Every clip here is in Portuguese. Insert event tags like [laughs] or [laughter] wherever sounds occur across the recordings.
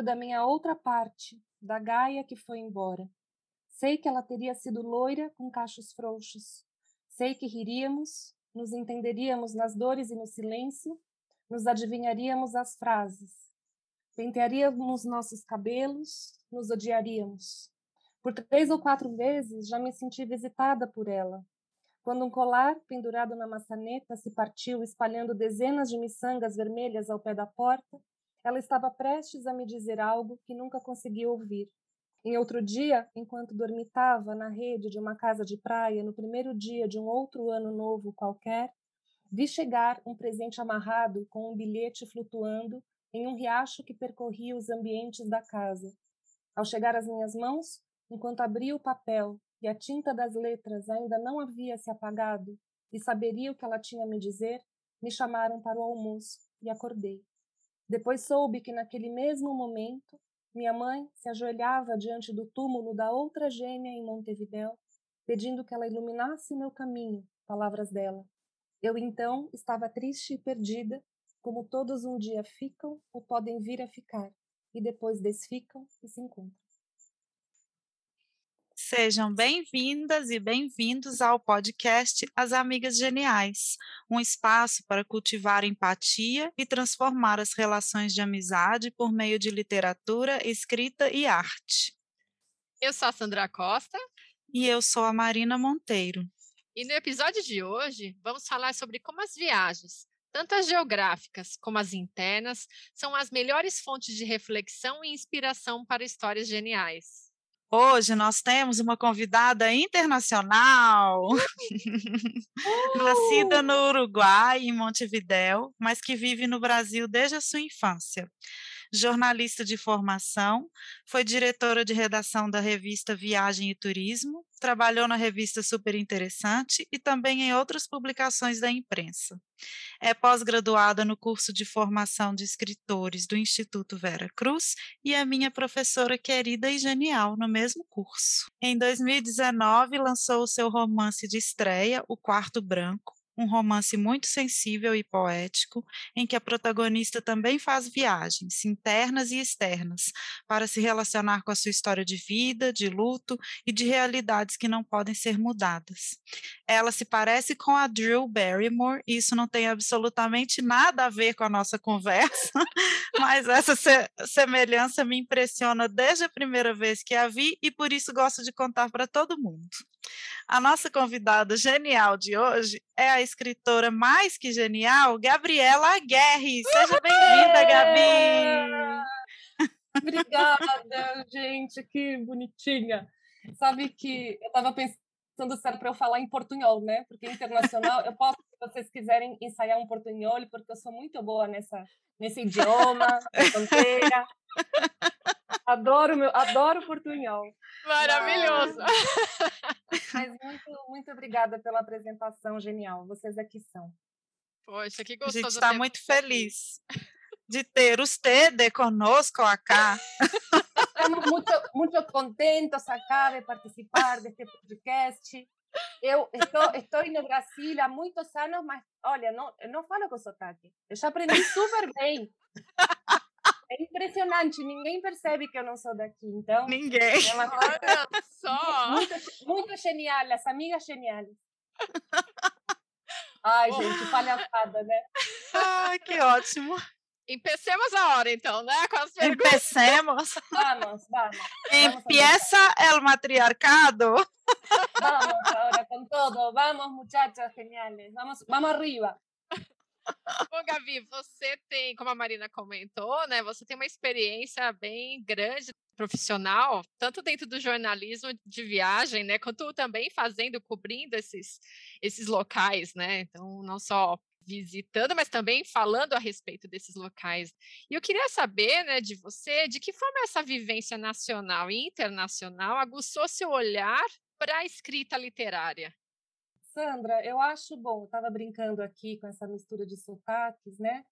lembro da minha outra parte, da Gaia que foi embora. Sei que ela teria sido loira com cachos frouxos. Sei que riríamos, nos entenderíamos nas dores e no silêncio, nos adivinharíamos as frases. Pentearíamos nossos cabelos, nos odiaríamos. Por três ou quatro vezes já me senti visitada por ela. Quando um colar pendurado na maçaneta se partiu, espalhando dezenas de miçangas vermelhas ao pé da porta, ela estava prestes a me dizer algo que nunca consegui ouvir. Em outro dia, enquanto dormitava na rede de uma casa de praia no primeiro dia de um outro ano novo qualquer, vi chegar um presente amarrado com um bilhete flutuando em um riacho que percorria os ambientes da casa. Ao chegar às minhas mãos, enquanto abria o papel e a tinta das letras ainda não havia se apagado e saberia o que ela tinha a me dizer, me chamaram para o almoço e acordei. Depois soube que naquele mesmo momento minha mãe se ajoelhava diante do túmulo da outra gêmea em Montevidéu, pedindo que ela iluminasse meu caminho, palavras dela. Eu então estava triste e perdida, como todos um dia ficam ou podem vir a ficar, e depois desficam e se encontram. Sejam bem-vindas e bem-vindos ao podcast As Amigas Geniais, um espaço para cultivar empatia e transformar as relações de amizade por meio de literatura, escrita e arte. Eu sou a Sandra Costa. E eu sou a Marina Monteiro. E no episódio de hoje, vamos falar sobre como as viagens, tanto as geográficas como as internas, são as melhores fontes de reflexão e inspiração para histórias geniais. Hoje nós temos uma convidada internacional, [laughs] nascida no Uruguai, em Montevidéu, mas que vive no Brasil desde a sua infância jornalista de formação, foi diretora de redação da revista Viagem e Turismo, trabalhou na revista Super Interessante e também em outras publicações da imprensa. É pós-graduada no curso de formação de escritores do Instituto Vera Cruz e é minha professora querida e genial no mesmo curso. Em 2019, lançou o seu romance de estreia, O Quarto Branco, um romance muito sensível e poético, em que a protagonista também faz viagens, internas e externas, para se relacionar com a sua história de vida, de luto e de realidades que não podem ser mudadas. Ela se parece com a Drew Barrymore, e isso não tem absolutamente nada a ver com a nossa [laughs] conversa, mas essa se semelhança me impressiona desde a primeira vez que a vi e por isso gosto de contar para todo mundo. A nossa convidada genial de hoje é a escritora mais que genial, Gabriela Guerre. Seja bem-vinda, Gabi! Obrigada, gente, que bonitinha. Sabe que eu estava pensando se era para eu falar em portunhol, né? Porque internacional, eu posso, se vocês quiserem ensaiar um portunhol, porque eu sou muito boa nessa, nesse idioma, fronteira. Adoro meu, adoro portunhol. Maravilhoso. Mas, [laughs] mas, muito, muito obrigada pela apresentação genial. Vocês aqui são. Poxa, que gostoso. A gente está muito feliz de ter usted conosco acá. [laughs] Estamos muito, muito contentos acá de participar deste podcast. Eu estou, estou no Brasil há muitos anos, mas olha, não, não falo com sotaque. Eu já aprendi super bem. É impressionante, ninguém percebe que eu não sou daqui, então... Ninguém. É uma coisa Olha só! Muito, muito genial, as amigas geniais. [laughs] Ai, gente, palhaçada, né? Ah, que ótimo. Empecemos a hora, então, né? Com as Empecemos. [laughs] Vamos, vamos. Empieza el matriarcado. Vamos ahora con todo. Vamos, muchachas geniales. Vamos, vamos arriba. Bom, Gabi, você tem, como a Marina comentou, né? Você tem uma experiência bem grande profissional, tanto dentro do jornalismo de viagem, né, quanto também fazendo, cobrindo esses, esses locais, né? Então, não só visitando, mas também falando a respeito desses locais. E eu queria saber, né, de você, de que forma essa vivência nacional e internacional aguçou seu olhar para a escrita literária. Sandra, eu acho bom, eu estava brincando aqui com essa mistura de sotaques, né?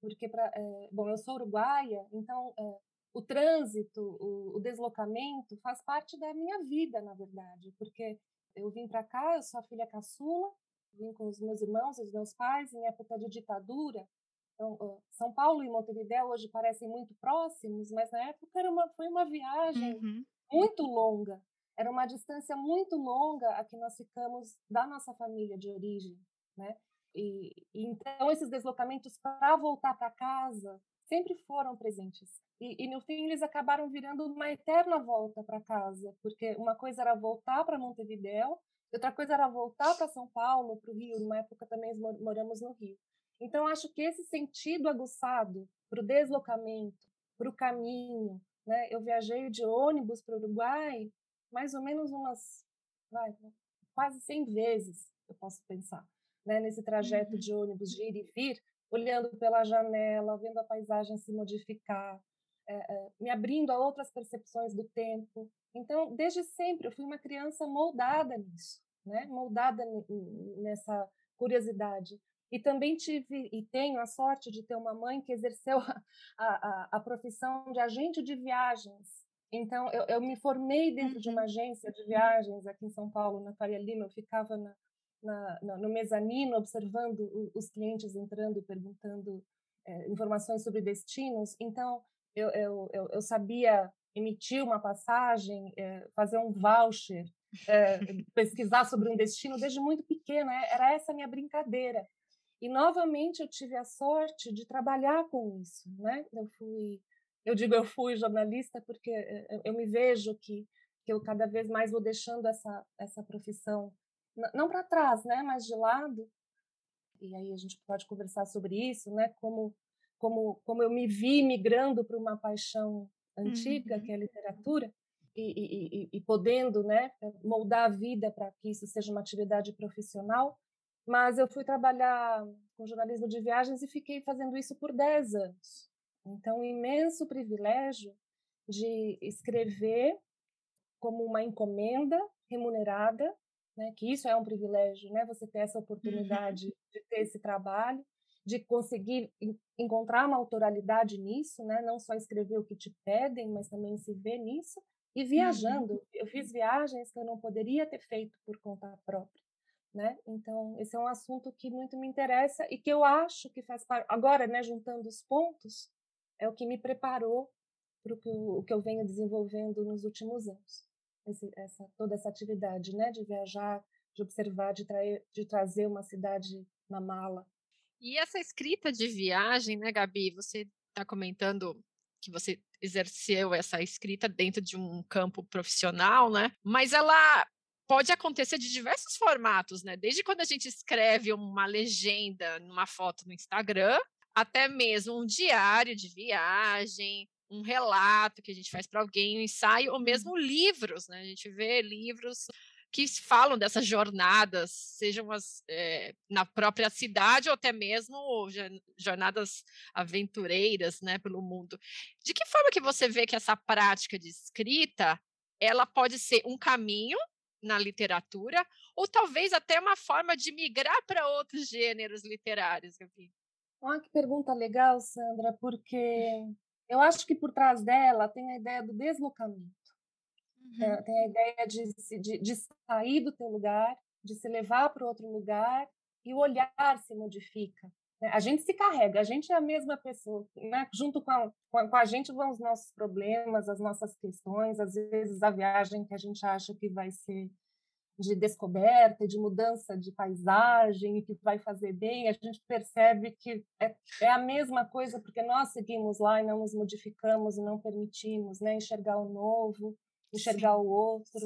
Porque, pra, é, bom, eu sou uruguaia, então é, o trânsito, o, o, deslocamento faz parte da minha vida, na verdade, porque eu vim para cá, eu sou a filha caçula, vim com os meus irmãos, os meus pais, em época de ditadura, Então, São Paulo e Montevideo hoje parecem muito próximos, mas na época era uma, foi uma viagem uhum. muito longa. Era uma distância muito longa a que nós ficamos da nossa família de origem, né? E, e então esses deslocamentos para voltar para casa sempre foram presentes. E, e, no fim eles acabaram virando uma eterna volta para casa, porque uma coisa era voltar para Montevideo, outra coisa era voltar para São Paulo, para o Rio. Numa época também moramos no Rio. Então acho que esse sentido aguçado para o deslocamento, para o caminho, né? Eu viajei de ônibus para o Uruguai mais ou menos umas vai, quase 100 vezes, eu posso pensar né, nesse trajeto uhum. de ônibus de ir e vir, olhando pela janela, vendo a paisagem se modificar, é, é, me abrindo a outras percepções do tempo. Então, desde sempre, eu fui uma criança moldada nisso, né? moldada nessa curiosidade. E também tive e tenho a sorte de ter uma mãe que exerceu [laughs] a, a, a profissão de agente de viagens. Então, eu, eu me formei dentro de uma uhum. agência de viagens aqui em São Paulo, na Faria Lima. Eu ficava na, na, na, no mezanino, observando os clientes entrando e perguntando é, informações sobre destinos. Então, eu, eu, eu, eu sabia emitir uma passagem, é, fazer um voucher, é, pesquisar sobre um destino desde muito pequena. Era essa a minha brincadeira. E novamente eu tive a sorte de trabalhar com isso, né? Eu fui, eu digo eu fui jornalista porque eu me vejo que que eu cada vez mais vou deixando essa essa profissão não para trás, né, mas de lado. E aí a gente pode conversar sobre isso, né, como como como eu me vi migrando para uma paixão antiga, uhum. que é a literatura, e, e, e, podendo, né, moldar a vida para que isso seja uma atividade profissional. Mas eu fui trabalhar com jornalismo de viagens e fiquei fazendo isso por 10 anos. Então, um imenso privilégio de escrever como uma encomenda remunerada né? Que isso é um privilégio, né? Você ter essa uhum. oportunidade uhum. de ter esse trabalho, de conseguir encontrar uma autoralidade nisso, né? Não só escrever o que te pedem, mas também se ver nisso. E viajando, uhum. eu fiz viagens que eu não poderia ter feito por conta própria, né? Então esse é um assunto que muito me interessa e que eu acho que faz parte. Agora, né? Juntando os pontos, é o que me preparou para o que eu venho desenvolvendo nos últimos anos esse, essa, toda essa atividade, né, de viajar, de observar, de, trair, de trazer uma cidade na mala. E essa escrita de viagem, né, Gabi? Você está comentando que você exerceu essa escrita dentro de um campo profissional, né? Mas ela pode acontecer de diversos formatos, né? Desde quando a gente escreve uma legenda numa foto no Instagram, até mesmo um diário de viagem, um relato que a gente faz para alguém, um ensaio, ou uhum. mesmo livros, né? A gente vê livros que falam dessas jornadas, sejam as, é, na própria cidade ou até mesmo jornadas aventureiras, né, pelo mundo. De que forma que você vê que essa prática de escrita, ela pode ser um caminho na literatura ou talvez até uma forma de migrar para outros gêneros literários, Gabi? Ah, que pergunta legal, Sandra, porque eu acho que por trás dela tem a ideia do deslocamento. Uhum. É, tem a ideia de, de, de sair do teu lugar, de se levar para outro lugar e o olhar se modifica. Né? A gente se carrega, a gente é a mesma pessoa. Né? Junto com a, com a gente vão os nossos problemas, as nossas questões, às vezes a viagem que a gente acha que vai ser de descoberta, de mudança de paisagem, que vai fazer bem, a gente percebe que é, é, a mesma coisa, porque nós seguimos lá e não nos modificamos e não permitimos né, enxergar o novo, enxergar Sim. o outro.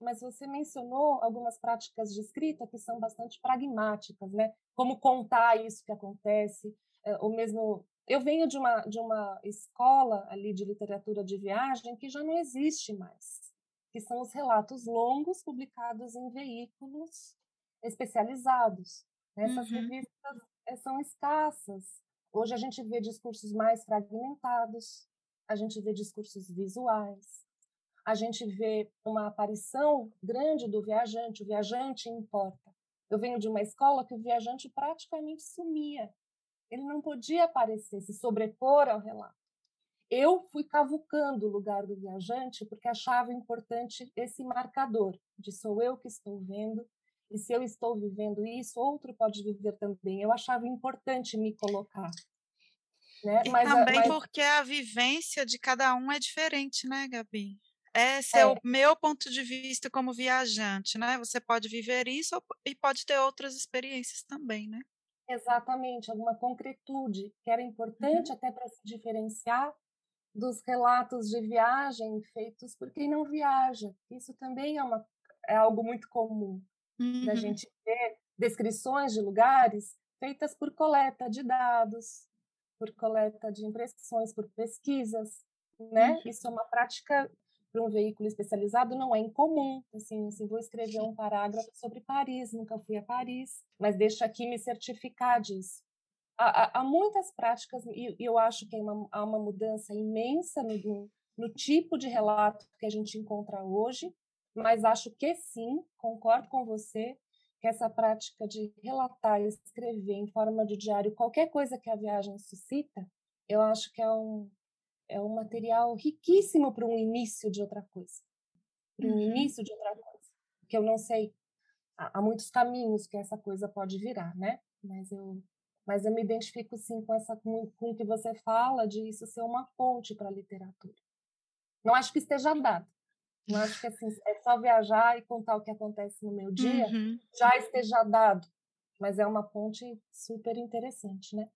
Mas você mencionou algumas práticas de escrita que são bastante pragmáticas, né? Como contar isso que acontece, é, ou mesmo eu venho de uma de uma escola ali de literatura de viagem que já não existe mais que são os relatos longos publicados em veículos especializados. Essas uhum. revistas eh, são escassas. Hoje a gente vê discursos mais fragmentados, a gente vê discursos visuais, a gente vê uma aparição grande do viajante, o viajante importa. Eu venho de uma escola que o viajante praticamente sumia. Ele não podia aparecer, se sobrepor ao relato eu fui cavucando o lugar do viajante porque achava importante esse marcador de sou eu que estou vendo e se eu estou vivendo isso, outro pode viver também. Eu achava importante me colocar. Né? E mas, também mas... porque a vivência de cada um é diferente, né, Gabi? Esse é. é. o meu ponto de vista como viajante, né? Você pode viver isso e pode ter outras experiências também, né? Exatamente, alguma concretude que era importante uhum. até para se diferenciar dos relatos de viagem feitos por quem não viaja. Isso também é, uma, é algo muito comum uhum. da gente ter descrições de lugares feitas por coleta de dados, por coleta de impressões, por pesquisas, né? Uhum. Isso é uma prática para um veículo especializado não é incomum. Assim, assim, vou escrever um parágrafo sobre Paris, nunca fui a Paris, mas deixo aqui me certificar disso. Há, há, muitas práticas, e eu acho que uma, há uma mudança imensa no, no tipo de relato que a gente encontra hoje, mas acho que sim, concordo com você, que essa prática de relatar e escrever em forma de diário qualquer coisa que a viagem suscita, eu acho que é um, é um material riquíssimo para um início de outra coisa. Para um uhum. início de outra coisa. Que eu não sei, há, há, muitos caminhos que essa coisa pode virar, né? Mas eu, mas eu me identifico sim com essa com, com o que você fala de isso ser uma ponte para a literatura. Não acho que esteja dado. Não acho que assim, é só viajar e contar o que acontece no meu dia, uhum. já esteja dado. Mas é uma ponte super interessante, né?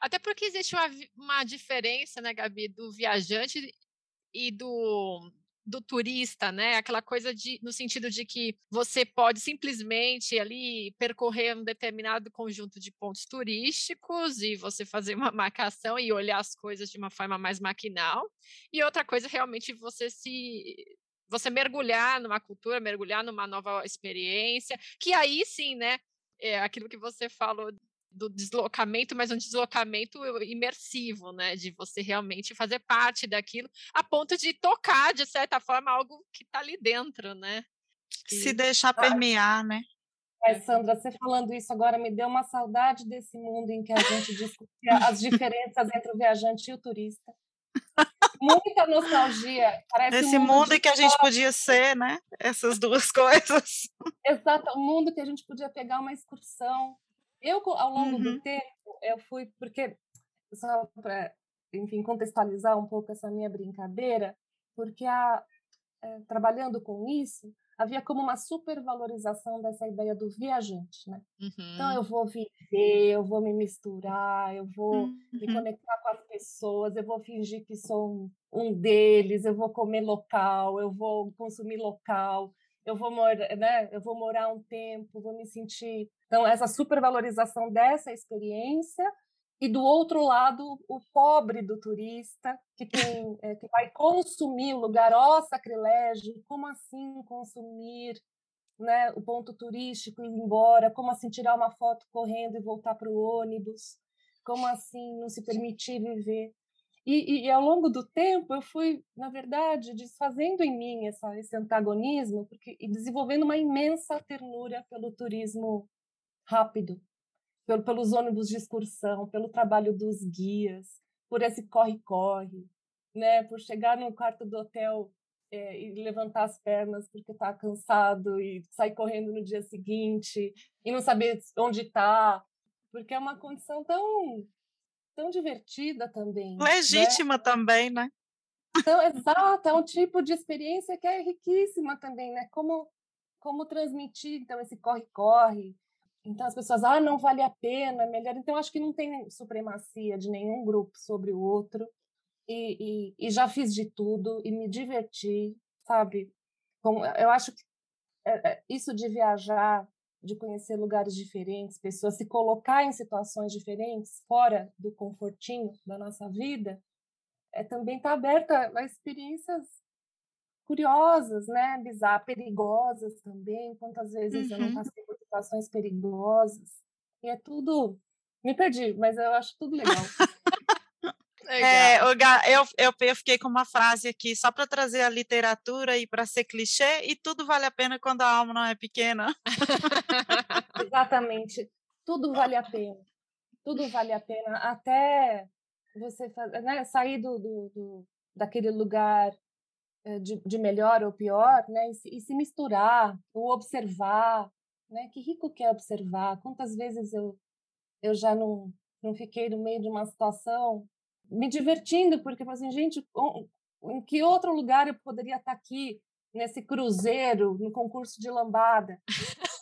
Até porque existe uma, uma diferença, né, Gabi, do viajante e do, do turista, né? Aquela coisa de no sentido de que você pode simplesmente ali percorrer um determinado conjunto de pontos turísticos e você fazer uma [laughs] marcação e olhar as coisas de uma forma mais maquinal. E outra coisa realmente você se você mergulhar numa cultura, mergulhar numa nova experiência, que aí sim, né? É aquilo que você falou do deslocamento, mas um deslocamento imersivo, né? De você realmente fazer parte daquilo, a ponto de tocar, de certa forma, algo que está ali dentro, né? Se deixar permear, né? É, Sandra, você falando isso agora me deu uma saudade desse mundo em que a gente discutia as diferenças entre o viajante e o turista. Muita nostalgia. Parece Esse um mundo, mundo em que a gente podia ser, né? Essas duas [laughs] coisas. Exato, o um mundo que a gente podia pegar uma excursão, eu, ao longo uhum. do tempo, eu fui, porque, só para, enfim, contextualizar um pouco essa minha brincadeira, porque a, é, trabalhando com isso, havia como uma supervalorização dessa ideia do viajante, né? Uhum. Então eu vou viver, eu vou me misturar, eu vou uhum. me conectar com as pessoas, eu vou fingir que sou um, um deles, eu vou comer local, eu vou consumir local, eu vou morar, né? Eu vou morar um tempo, vou me sentir. Então essa supervalorização dessa experiência e do outro lado o pobre do turista que tem é, [laughs] que vai consumir o lugar, ó oh, sacrilégio, como assim consumir, né? O ponto turístico e ir embora, como assim tirar uma foto correndo e voltar para o ônibus, como assim não se permitir viver. E, e, e, ao longo do tempo eu fui, na verdade, desfazendo em mim essa, esse antagonismo porque, e desenvolvendo uma imensa ternura pelo turismo rápido, pelo, pelos ônibus de excursão, pelo trabalho dos guias, por esse corre-corre, né? por chegar no quarto do hotel é, e levantar as pernas porque está cansado e sair correndo no dia seguinte e não saber onde está, porque é uma condição tão tão divertida também. Né? Legítima né? também, né? Então, exato, é um tipo de experiência que é riquíssima também, né? Como, como transmitir, então, esse corre-corre. Então, as pessoas, ah, não vale a pena, melhor. Então, acho que não tem supremacia de nenhum grupo sobre o outro. E, e, e já fiz de tudo e me diverti, sabe? Como, eu acho que é, é, isso de viajar de conhecer lugares diferentes, pessoas se colocar em situações diferentes, fora do confortinho da nossa vida, é também estar tá aberta a experiências curiosas, né, bizarras, perigosas também. Quantas vezes uhum. eu não uhum. passei por situações perigosas? E é tudo. Me perdi, mas eu acho tudo legal. É, eu, eu, eu fiquei com uma frase aqui, só para trazer a literatura e para ser clichê, e tudo vale a pena quando a alma não é pequena. [laughs] Exatamente. Tudo vale a pena. Tudo vale a pena. Até você né, sair do, do, do, daquele lugar eh, de, de melhor ou pior, né, e se, e se misturar, ou observar. Né? Que rico que é observar. Quantas vezes eu, eu já não não fiquei no meio de uma situação me divertindo, porque eu assim, gente, em que outro lugar eu poderia estar aqui nesse cruzeiro, no concurso de lambada?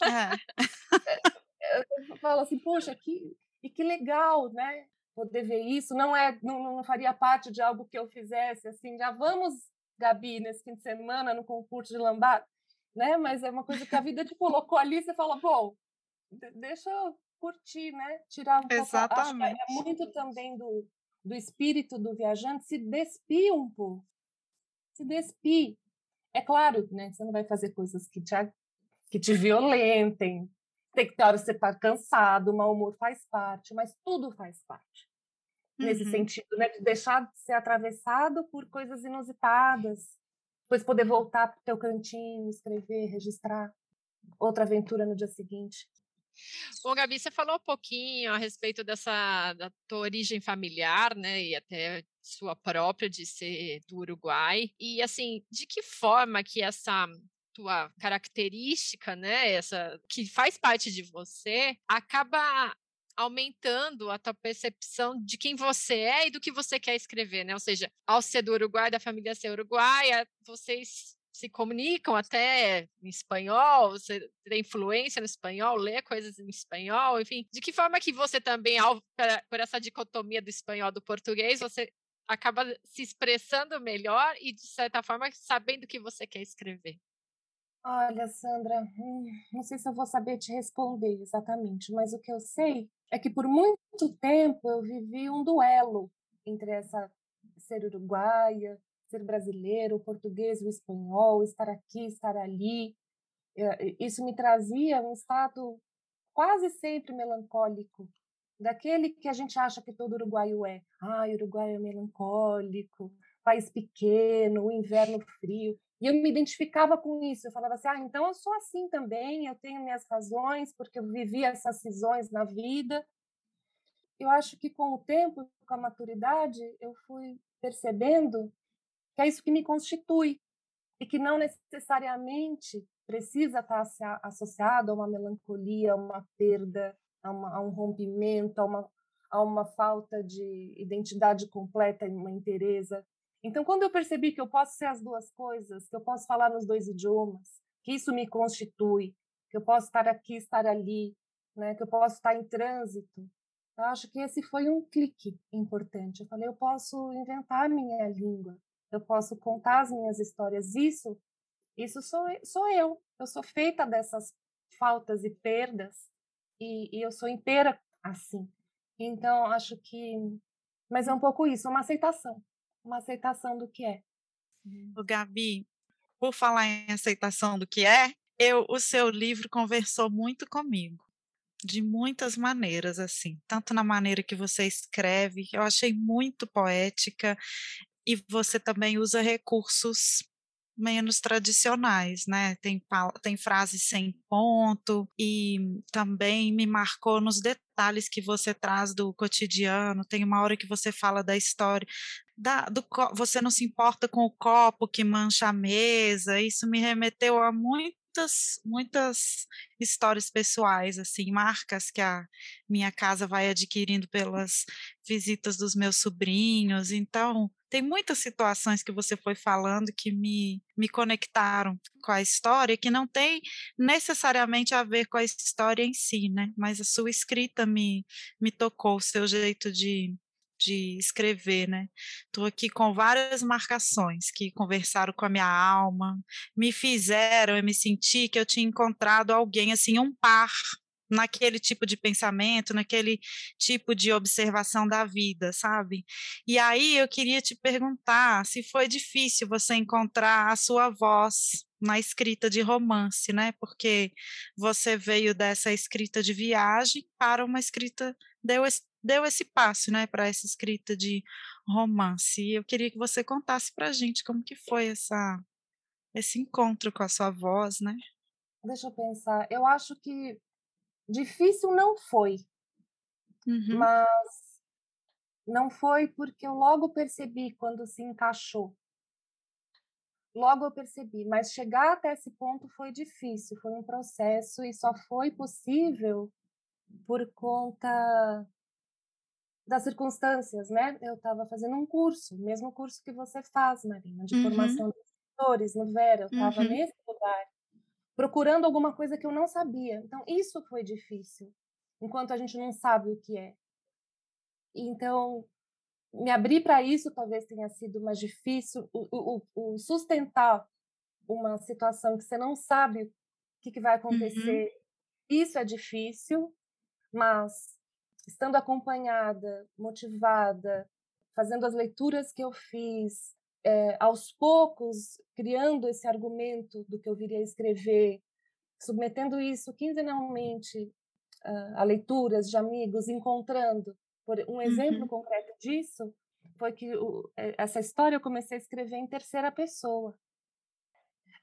É. [laughs] eu falo assim, poxa, que, e que legal, né? Poder ver isso, não é, não, não faria parte de algo que eu fizesse, assim, já vamos, Gabi, nesse fim de semana no concurso de lambada, né? Mas é uma coisa que a vida te colocou ali, você fala, bom, deixa eu curtir, né? Tirar um Exatamente. pouco. Acho é muito também do, do espírito do viajante se despir um pouco. Se despir. É claro, né? Você não vai fazer coisas que te, que te violentem. Tem que ter hora você tá cansado, o mau humor faz parte, mas tudo faz parte. Uhum. Nesse sentido, né? De deixar de ser atravessado por coisas inusitadas. Depois poder voltar para o teu cantinho, escrever, registrar outra aventura no dia seguinte. Bom, Gabi, você falou um pouquinho a respeito dessa da tua origem familiar, né, e até sua própria de ser do Uruguai. E assim, de que forma que essa tua característica, né, essa que faz parte de você, acaba aumentando a tua percepção de quem você é e do que você quer escrever, né? Ou seja, ao ser do Uruguai, da família ser uruguaia, vocês se comunicam até em espanhol, você tem influência no espanhol, lê coisas em espanhol, enfim. De que forma que você também, por essa dicotomia do espanhol do português, você acaba se expressando melhor e, de certa forma, sabendo o que você quer escrever? Olha, Sandra, hum, não sei se eu vou saber te responder exatamente, mas o que eu sei é que por muito tempo eu vivi um duelo entre essa ser uruguaia, ser brasileiro, o português, o espanhol, estar aqui, estar ali. Eh, isso me trazia um estado quase sempre melancólico, daquele que a gente acha que todo uruguaio é. Ah, o Uruguai é melancólico, país pequeno, inverno frio. E eu me identificava com isso. Eu falava assim: ah, então eu sou assim também, eu tenho minhas razões, porque eu vivi essas cisões na vida. Eu acho que com o tempo, com a maturidade, eu fui percebendo que é isso que me constitui e que não necessariamente precisa estar associado a uma melancolia, a uma perda, a, uma, a um rompimento, a uma, a uma falta de identidade completa, uma inteireza. Então, quando eu percebi que eu posso ser as duas coisas, que eu posso falar nos dois idiomas, que isso me constitui, que eu posso estar aqui, estar ali, né, que eu posso estar em trânsito, eu acho que esse foi um clique importante. Eu falei, eu posso inventar minha língua, eu posso contar as minhas histórias. Isso, isso sou, sou eu. Eu sou feita dessas faltas e perdas e, e eu sou inteira assim. Então, acho que. Mas é um pouco isso, uma aceitação. Uma aceitação do que é. O Gabi, por falar em aceitação do que é, eu, o seu livro conversou muito comigo de muitas maneiras, assim, tanto na maneira que você escreve, eu achei muito poética, e você também usa recursos menos tradicionais, né? Tem, tem frases sem ponto e também me marcou nos detalhes que você traz do cotidiano. Tem uma hora que você fala da história, da, do, você não se importa com o copo que mancha a mesa. Isso me remeteu a muito muitas, muitas histórias pessoais, assim, marcas que a minha casa vai adquirindo pelas visitas dos meus sobrinhos. Então, tem muitas situações que você foi falando que me, me conectaram com a história, que não tem necessariamente a ver com a história em si, né? Mas a sua escrita me, me tocou, o seu jeito de, de escrever, né? Estou aqui com várias marcações que conversaram com a minha alma, me fizeram eu me sentir que eu tinha encontrado alguém assim, um par naquele tipo de pensamento, naquele tipo de observação da vida, sabe? E aí eu queria te perguntar se foi difícil você encontrar a sua voz na escrita de romance, né? Porque você veio dessa escrita de viagem para uma escrita deu esse passo, né, para essa escrita de romance. E eu queria que você contasse para a gente como que foi essa esse encontro com a sua voz, né? Deixa eu pensar. Eu acho que difícil não foi, uhum. mas não foi porque eu logo percebi quando se encaixou. Logo eu percebi, mas chegar até esse ponto foi difícil, foi um processo e só foi possível por conta das circunstâncias, né? Eu estava fazendo um curso, mesmo curso que você faz, Marina, de Uhum. formação de escritores no Vera. Eu estava Uhum. nesse lugar, procurando alguma coisa que eu não sabia. Então, isso foi difícil, enquanto a gente não sabe o que é. Então, me abrir para isso talvez tenha sido mais difícil. O, o, o sustentar uma situação que você não sabe o que, que vai Uhum. acontecer, isso é difícil, mas estando acompanhada, motivada, fazendo as leituras que eu fiz, é, aos poucos criando esse argumento do que eu viria a escrever, submetendo isso quinzenalmente uh, a leituras de amigos, encontrando. Por um exemplo Uhum. concreto disso foi que o, essa história eu comecei a escrever em terceira pessoa.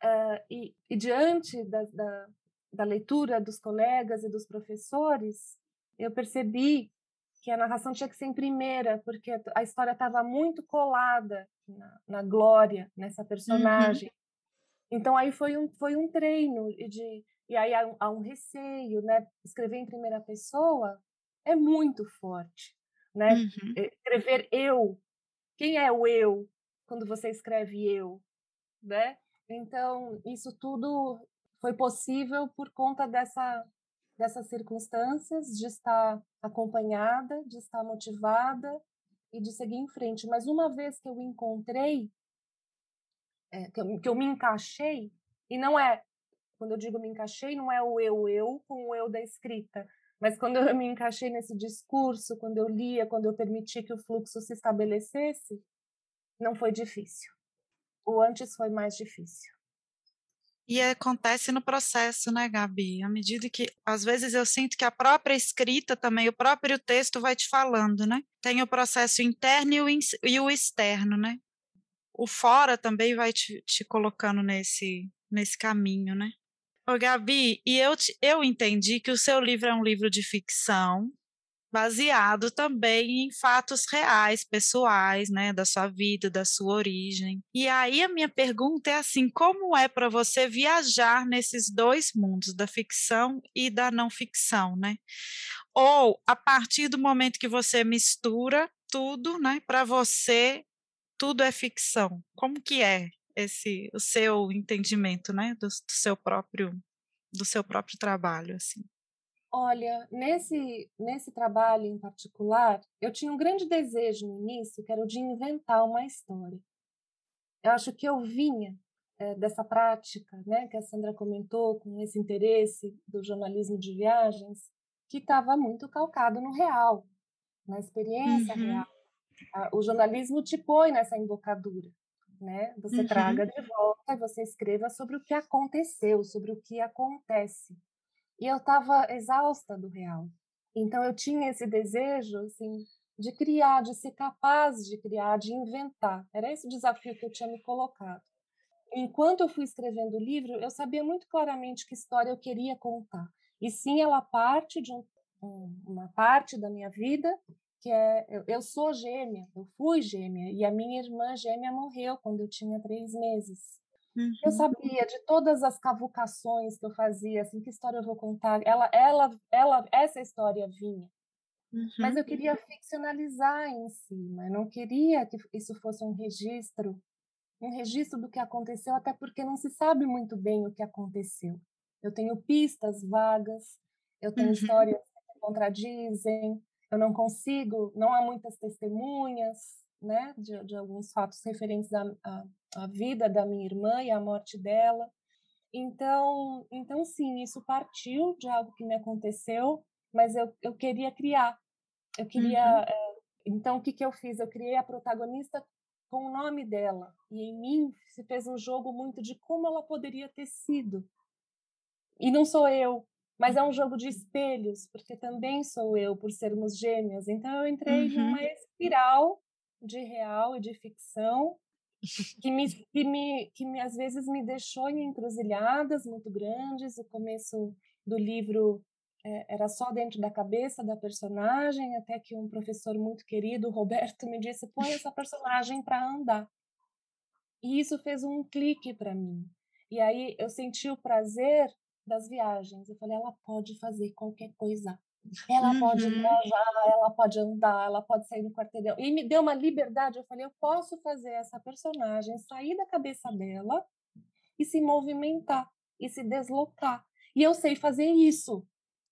Uh, e, e, diante da, da, da leitura dos colegas e dos professores, eu percebi que a narração tinha que ser em primeira, porque a história estava muito colada na, na, Glória, nessa personagem. Uhum. Então aí foi um, foi um treino de e aí há um, há um, receio, né? Escrever em primeira pessoa é muito forte, né? Uhum. Escrever eu, quem é o eu quando você escreve eu, né? Então isso tudo foi possível por conta dessa dessas circunstâncias, de estar acompanhada, de estar motivada e de seguir em frente. Mas uma vez que eu encontrei, é, que, eu, que, eu, me encaixei, e não é, quando eu digo me encaixei, não é o eu, eu com o eu da escrita, mas quando eu me encaixei nesse discurso, quando eu lia, quando eu permiti que o fluxo se estabelecesse, não foi difícil. O antes foi mais difícil. E acontece no processo, né, Gabi? À medida que, às vezes, eu sinto que a própria escrita também, o próprio texto vai te falando, né? Tem o processo interno e o, e o externo, né? O fora também vai te, te colocando nesse, nesse caminho, né? Ô, Gabi, e eu, te, eu entendi que o seu livro é um livro de ficção, baseado também em fatos reais, pessoais, né, da sua vida, da sua origem. E aí a minha pergunta é assim, como é para você viajar nesses dois mundos, da ficção e da não ficção, né? Ou a partir do momento que você mistura tudo, né, para você tudo é ficção. Como que é esse o seu entendimento, né, do, do seu próprio do seu próprio trabalho assim? Olha, nesse, nesse trabalho em particular, eu tinha um grande desejo no início, que era o de inventar uma história. Eu acho que eu vinha é, dessa prática, né, que a Sandra comentou, com esse interesse do jornalismo de viagens, que estava muito calcado no real, na experiência Uhum. real. Ah, O jornalismo te põe nessa embocadura, né? Você Uhum. traga de volta e você escreva sobre o que aconteceu, sobre o que acontece. E eu estava exausta do real. Então eu tinha esse desejo assim de criar, de ser capaz de criar, de inventar. Era esse o desafio que eu tinha me colocado. Enquanto eu fui escrevendo o livro, eu sabia muito claramente que história eu queria contar. E sim, ela parte de um, um, uma parte da minha vida que é eu, eu sou gêmea, eu fui gêmea e a minha irmã gêmea morreu quando eu tinha três meses. Uhum. Eu sabia de todas as cavucações que eu fazia, assim, que história eu vou contar. Ela, ela, ela, essa história vinha. Mas Uhum. eu queria ficcionalizar em cima. Eu não queria que isso fosse um registro, um registro do que aconteceu, até porque não se sabe muito bem o que aconteceu. Eu tenho pistas vagas, eu tenho Uhum. histórias que contradizem, eu não consigo, não há muitas testemunhas, né, de, de alguns fatos referentes à, à, à vida da minha irmã e à morte dela. Então, então sim, isso partiu de algo que me aconteceu, mas eu, eu queria criar. Eu queria. Uhum. eh, então, o que, que eu fiz? Eu criei a protagonista com o nome dela. E em mim se fez um jogo muito de como ela poderia ter sido. E não sou eu, mas é um jogo de espelhos, porque também sou eu, por sermos gêmeas. Então, eu entrei Uhum. numa espiral de real e de ficção que me, que me, que me às vezes me deixou em encruzilhadas muito grandes. O começo do livro é, era só dentro da cabeça da personagem, até que um professor muito querido, Roberto, me disse: põe essa personagem para andar. E isso fez um clique para mim. E aí eu senti o prazer das viagens. Eu falei: ela pode fazer qualquer coisa. Ela uhum. pode viajar, ela pode andar, ela pode sair do quarteirão. E me deu uma liberdade. Eu falei, eu posso fazer essa personagem sair da cabeça dela e se movimentar e se deslocar. E eu sei fazer isso.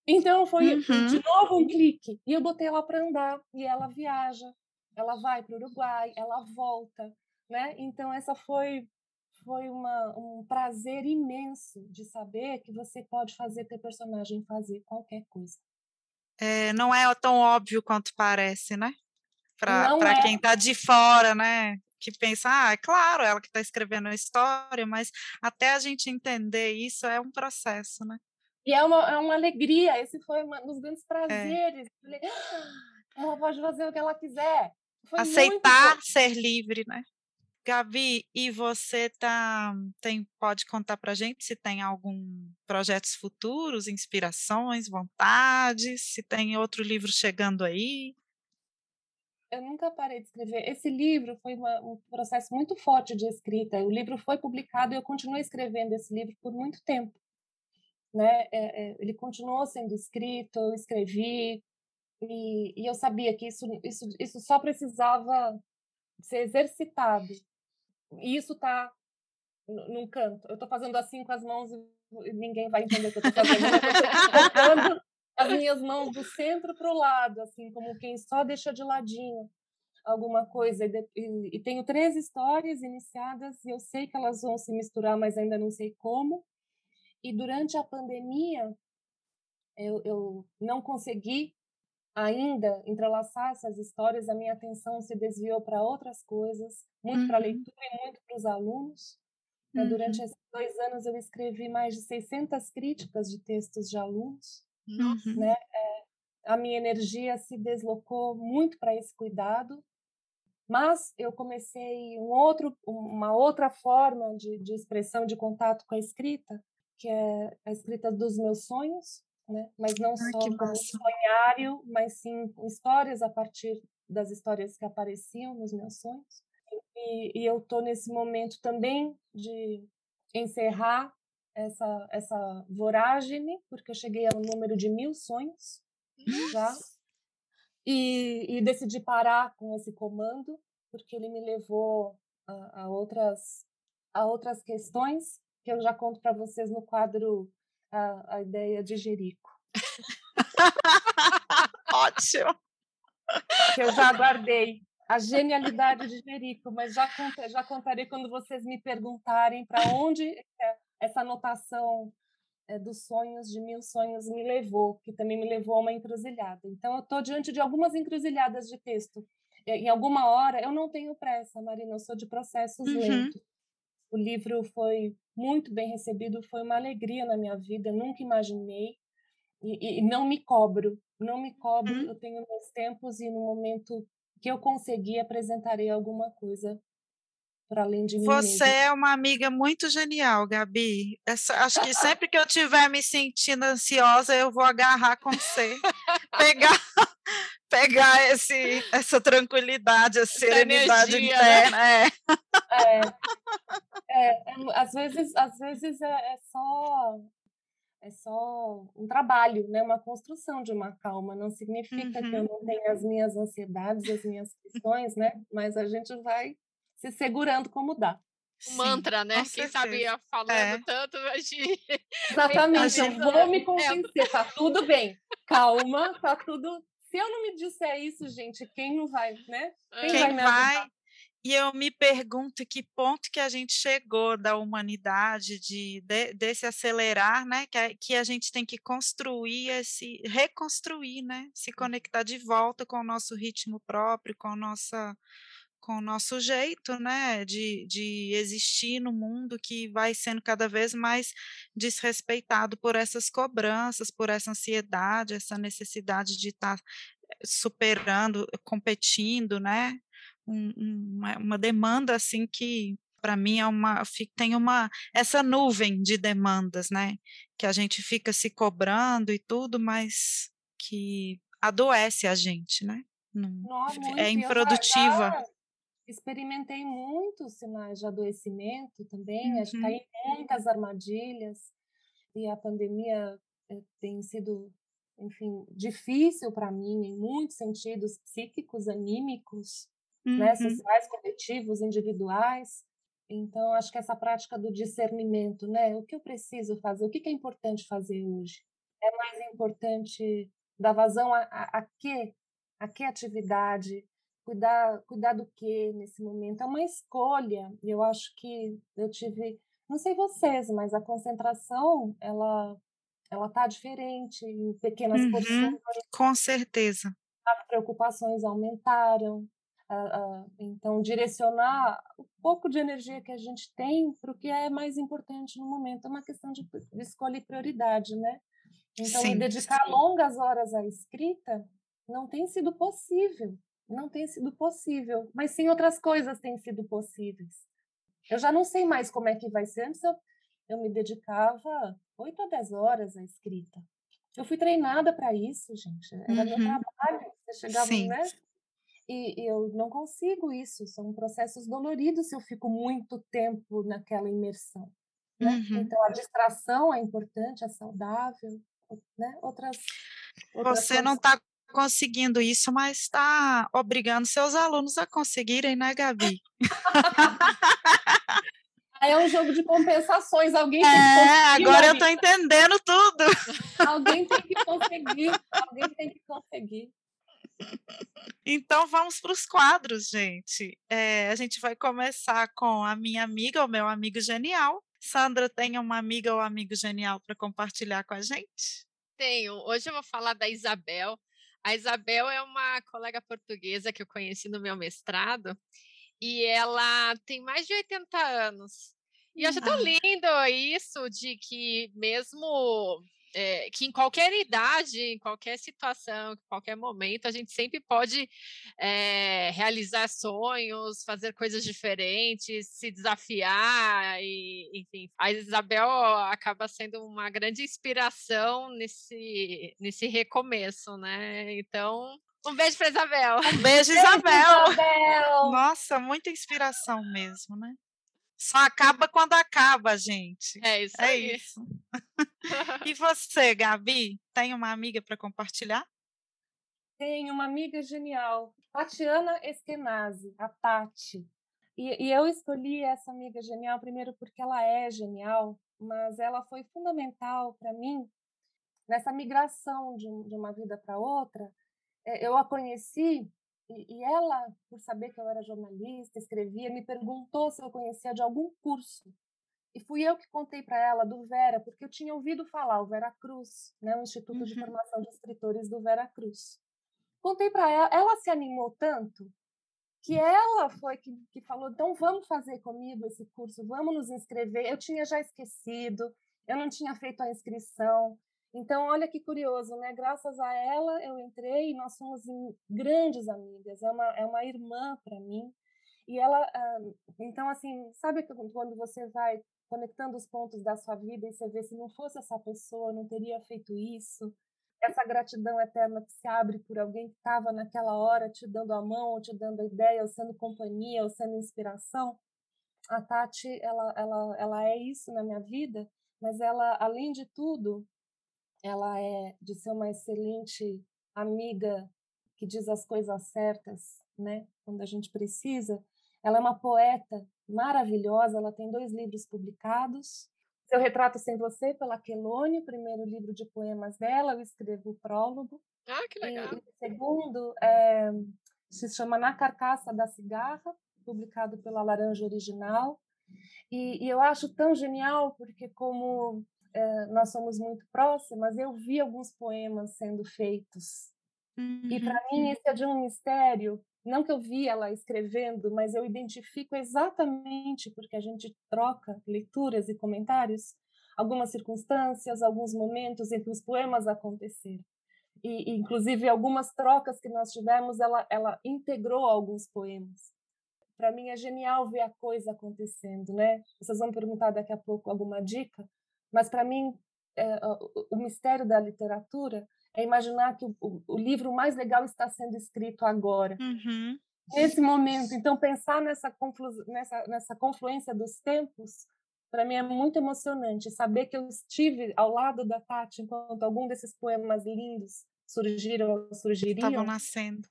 Então foi uhum. de novo um clique. E eu botei ela para andar e ela viaja. Ela vai para o Uruguai, ela volta, né? Então essa foi foi uma, um prazer imenso de saber que você pode fazer teu personagem fazer qualquer coisa. É, não é tão óbvio quanto parece, né? Para é. quem está de fora, né? Que pensa, ah, é claro, ela que está escrevendo a história, mas até a gente entender isso é um processo, né? E é uma, é uma alegria, esse foi um dos grandes é. prazeres. É. Ela pode fazer o que ela quiser. Foi Aceitar ser livre, né? Gabi, e você tá, tem, pode contar para gente se tem algum projetos futuros, inspirações, vontades, se tem outro livro chegando aí? Eu nunca parei de escrever. Esse livro foi uma, um processo muito forte de escrita. O livro foi publicado e eu continuei escrevendo esse livro por muito tempo. Né? É, é, ele continuou sendo escrito, eu escrevi, e, e eu sabia que isso, isso, isso só precisava ser exercitado isso está num canto. Eu estou fazendo assim com as mãos e ninguém vai entender o que eu estou fazendo. Eu colocando as minhas mãos do centro para o lado, assim, como quem só deixa de ladinho alguma coisa. E, e, e, tenho três histórias iniciadas e eu sei que elas vão se misturar, mas ainda não sei como. E durante a pandemia, eu, eu não consegui ainda entrelaçar essas histórias, a minha atenção se desviou para outras coisas, muito uhum. para a leitura e muito para os alunos. Uhum. Durante esses dois anos, eu escrevi mais de 600 críticas de textos de alunos. Uhum. Né? É, a minha energia se deslocou muito para esse cuidado, mas eu comecei um outro, uma outra forma de, de expressão, de contato com a escrita, que é a escrita dos meus sonhos, né? Mas não ah, só como sonhário, mas sim histórias a partir das histórias que apareciam nos meus sonhos. E, e eu estou nesse momento também de encerrar essa essa voragem, porque eu cheguei ao número de mil sonhos já. E, e decidi parar com esse comando, porque ele me levou a, a outras a outras questões que eu já conto para vocês no quadro a, a ideia de Jerico. [laughs] Ótimo! Que eu já guardei a genialidade de Jerico, mas já, já contarei quando vocês me perguntarem para onde essa anotação é, dos sonhos, de mil sonhos, me levou, que também me levou a uma encruzilhada. Então, eu estou diante de algumas encruzilhadas de texto. Em alguma hora, eu não tenho pressa, Marina, eu sou de processos uhum. lentos. O livro foi muito bem recebido, foi uma alegria na minha vida, nunca imaginei. E, e não me cobro, não me cobro, hum. eu tenho meus tempos e no momento que eu conseguir apresentarei alguma coisa para além de mim. Você é uma amiga muito genial, Gabi. Essa, acho que sempre que eu estiver me sentindo ansiosa, eu vou agarrar com você, pegar, [laughs] pegar esse, essa tranquilidade, essa serenidade energia, né? interna. Né? É. É, é, às vezes, às vezes é, é, só é só um trabalho, né? Uma construção de uma calma. Não significa uhum. que eu uhum. não tenha as minhas ansiedades, as minhas questões, né? Mas a gente vai se segurando como dá. Sim, mantra, né? Quem sabia falando é. tanto de... [laughs] Exatamente, eu vou me convencer, tá tudo bem. Calma, tá tudo. Se eu não me disser isso, gente, quem não vai, né? Quem, quem vai, me vai e eu me pergunto que ponto que a gente chegou da humanidade, de, de desse acelerar, né? Que a, que a gente tem que construir, esse, reconstruir, né? Se conectar de volta com o nosso ritmo próprio, com a nossa com o nosso jeito, né, de, de existir no mundo que vai sendo cada vez mais desrespeitado por essas cobranças, por essa ansiedade, essa necessidade de estar tá eh, superando, competindo, né, um, uma, uma demanda assim que para mim é uma tem uma essa nuvem de demandas, né? Que a gente fica se cobrando e tudo, mas que adoece a gente, né? Não, Nossa, é improdutiva. Experimentei muitos sinais de adoecimento também, uhum. acho que caí em muitas armadilhas e a pandemia eh, tem sido enfim, difícil para mim em muitos sentidos psíquicos, anímicos, né, uhum. né, sociais, coletivos, individuais. Então, acho que essa prática do discernimento, né? O que eu preciso fazer? O que é importante fazer hoje? É mais importante dar vazão a, a, a quê? A que atividade? Cuidar, cuidar do que nesse momento? É uma escolha. Eu acho que eu tive, não sei vocês, mas a concentração, ela ela tá diferente em pequenas uhum, porções. Com certeza. As preocupações aumentaram, Uh, uh, então, direcionar o pouco de energia que a gente tem para o que é mais importante no momento. É uma questão de, de escolha e prioridade, né? Então, sim, dedicar sim. longas horas à escrita não tem sido possível. Não tem sido possível. Mas sim, outras coisas têm sido possíveis. Eu já não sei mais como é que vai ser. Antes eu, eu me dedicava 8 a 10 horas à escrita. Eu fui treinada para isso, gente. Era uhum. meu trabalho. Você chegava, sim. né? E, e, eu não consigo isso, são processos doloridos se eu fico muito tempo naquela imersão. Né? Uhum. Então, a distração é importante, é saudável, né? Outras. outras Você não está conseguindo isso, mas está obrigando seus alunos a conseguirem, né, Gabi? [laughs] é um jogo de compensações. Alguém tem é, agora eu estou entendendo tudo. Alguém tem que conseguir. Alguém tem que conseguir. Então vamos para os quadros, gente. É, a gente vai começar com a minha amiga, o meu amigo genial. Sandra, tem uma amiga ou amigo genial para compartilhar com a gente? Tenho. Hoje eu vou falar da Isabel. A Isabel é uma colega portuguesa que eu conheci no meu mestrado e ela tem mais de 80 anos. E eu acho tão lindo isso de que mesmo é, que em qualquer idade, em qualquer situação, em qualquer momento, a gente sempre pode é, realizar sonhos, fazer coisas diferentes, se desafiar, e, enfim. A Isabel acaba sendo uma grande inspiração nesse, nesse recomeço, né? Então, um beijo para Isabel. Um [laughs] beijo, Isabel. Isabel. Nossa, muita inspiração mesmo, né? Só acaba quando acaba, gente. É isso é aí. Isso. [laughs] e você, Gabi, tem uma amiga para compartilhar? Tenho uma amiga genial, Tatiana Eskenazi, a Tati. E, e, eu escolhi essa amiga genial primeiro porque ela é genial, mas ela foi fundamental para mim nessa migração de, de uma vida para outra. É, eu a conheci e, e, ela, por saber que eu era jornalista, escrevia, me perguntou se eu conhecia de algum curso. E fui eu que contei para ela do Vera, porque eu tinha ouvido falar, o Vera Cruz, né, o Instituto uhum. de Formação de Escritores do Vera Cruz. Contei para ela, ela se animou tanto que ela foi que, que falou: então vamos fazer comigo esse curso, vamos nos inscrever. Eu tinha já esquecido, eu não tinha feito a inscrição. Então, olha que curioso, né? Graças a ela eu entrei e nós somos grandes amigas. É uma, é uma irmã para mim. E ela, ah, então, assim, sabe quando você vai conectando os pontos da sua vida e você vê se não fosse essa pessoa, não teria feito isso. Essa gratidão eterna que se abre por alguém que estava naquela hora te dando a mão, ou te dando a ideia, ou sendo companhia, ou sendo inspiração. A Tati, ela, ela, ela é isso na minha vida, mas ela, além de tudo, ela é de ser uma excelente amiga que diz as coisas certas, né? Quando a gente precisa. Ela é uma poeta maravilhosa, ela tem dois livros publicados. Seu Retrato Sem Você, pela Quelone, o primeiro livro de poemas dela, eu escrevo o prólogo. Ah, que legal. E, o segundo é, se chama Na Carcaça da Cigarra, publicado pela Laranja Original. E, e eu acho tão genial, porque como é, nós somos muito próximas, eu vi alguns poemas sendo feitos. Uhum. E para mim isso é de um mistério. Não que eu vi ela escrevendo, mas eu identifico exatamente porque a gente troca leituras e comentários, algumas circunstâncias, alguns momentos em que os poemas aconteceram. E, inclusive, algumas trocas que nós tivemos, ela, ela integrou alguns poemas. Para mim é genial ver a coisa acontecendo, né? Vocês vão perguntar daqui a pouco alguma dica, mas para mim, é, o, mistério da literatura é imaginar que o, o, livro mais legal está sendo escrito agora, uhum. nesse momento. Então, pensar nessa, conflu, nessa, nessa confluência dos tempos para mim é muito emocionante saber que eu estive ao lado da Tati enquanto algum desses poemas lindos surgiram, surgiriam. Estavam nascendo.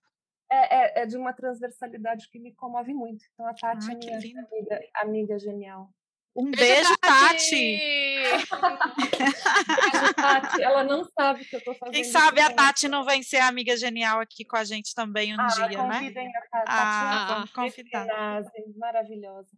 É, é, é, de uma transversalidade que me comove muito. Então a Tati é minha amiga, amiga genial. Um beijo, Tati! beijo, [laughs] Tati! Ela não sabe que eu estou fazendo. Quem sabe a Tati não vem ser amiga genial aqui com a gente também um ah, dia, né? A Tati, ah, vamos convidar. Maravilhosa.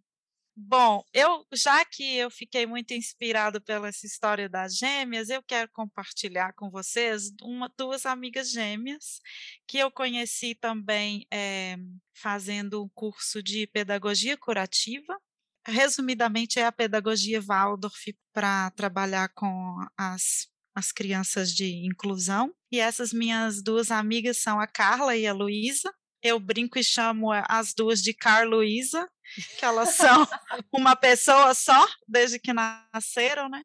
Bom, eu já que eu fiquei muito inspirado pela essa história das gêmeas, eu quero compartilhar com vocês uma, duas amigas gêmeas que eu conheci também é, fazendo um curso de pedagogia curativa. Resumidamente, é a pedagogia Waldorf para trabalhar com as, as crianças de inclusão. E essas minhas duas amigas são a Carla e a Luísa. Eu brinco e chamo as duas de Carluísa, que elas são [laughs] uma pessoa só desde que nasceram, né?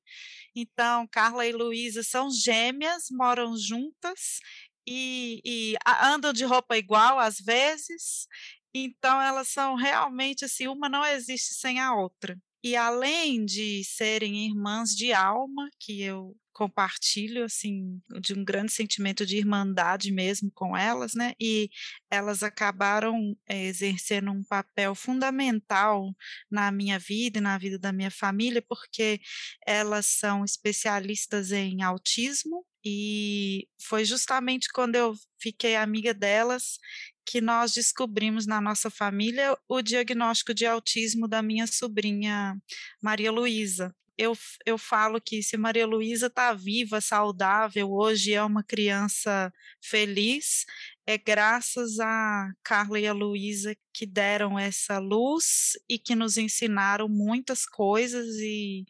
Então, Carla e Luísa são gêmeas, moram juntas e, e, andam de roupa igual às vezes. Então, elas são realmente assim, uma não existe sem a outra. E além de serem irmãs de alma, que eu compartilho assim de um grande sentimento de irmandade mesmo com elas, né? E elas acabaram é, exercendo um papel fundamental na minha vida e na vida da minha família, porque elas são especialistas em autismo e foi justamente quando eu fiquei amiga delas que nós descobrimos na nossa família o diagnóstico de autismo da minha sobrinha Maria Luísa. Eu, eu falo que se Maria Luísa está viva, saudável, hoje é uma criança feliz, é graças a Carla e a Luísa que deram essa luz e que nos ensinaram muitas coisas e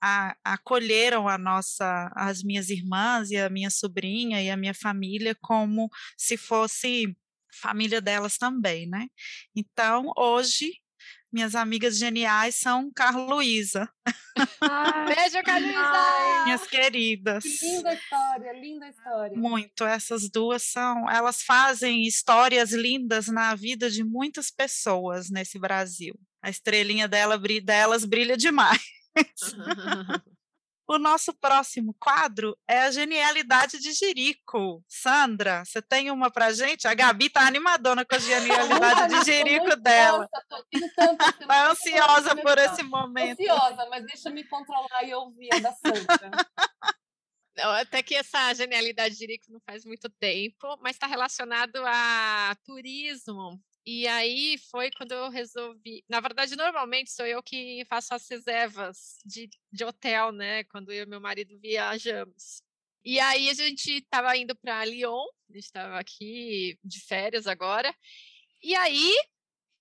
a, acolheram a nossa, as minhas irmãs e a minha sobrinha e a minha família como se fosse família delas também, né? Então, hoje minhas amigas geniais são Carluísa. Beijo, Carluísa! Minhas queridas. Que linda história, linda história. Muito. Essas duas são. Elas fazem histórias lindas na vida de muitas pessoas nesse Brasil. A estrelinha dela, delas brilha demais. [laughs] [laughs] O nosso próximo quadro é a genialidade de Jerico. Sandra, você tem uma pra gente? A Gabi tá animadona com a genialidade de Jerico dela. Está ansiosa por esse momento. Ansiosa, mas deixa eu me controlar e ouvir a da Sandra. Até que essa genialidade de Jerico não faz muito tempo, mas está relacionado a turismo. E aí foi quando eu resolvi. Na verdade, normalmente sou eu que faço as reservas de, de hotel, né? Quando eu e meu marido viajamos. E aí a gente estava indo para Lyon, a gente estava aqui de férias agora. E aí,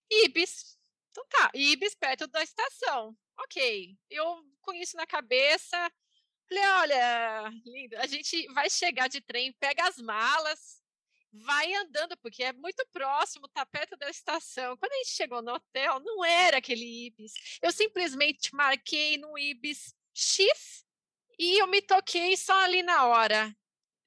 Ibis. Então tá, Ibis perto da estação. Ok. Eu com isso na cabeça. Falei, olha, lindo, a gente vai chegar de trem, pega as malas, vai andando, porque é muito próximo, tá perto da estação. Quando a gente chegou no hotel, não era aquele Ibis. Eu simplesmente marquei no Ibis X e eu me toquei só ali na hora.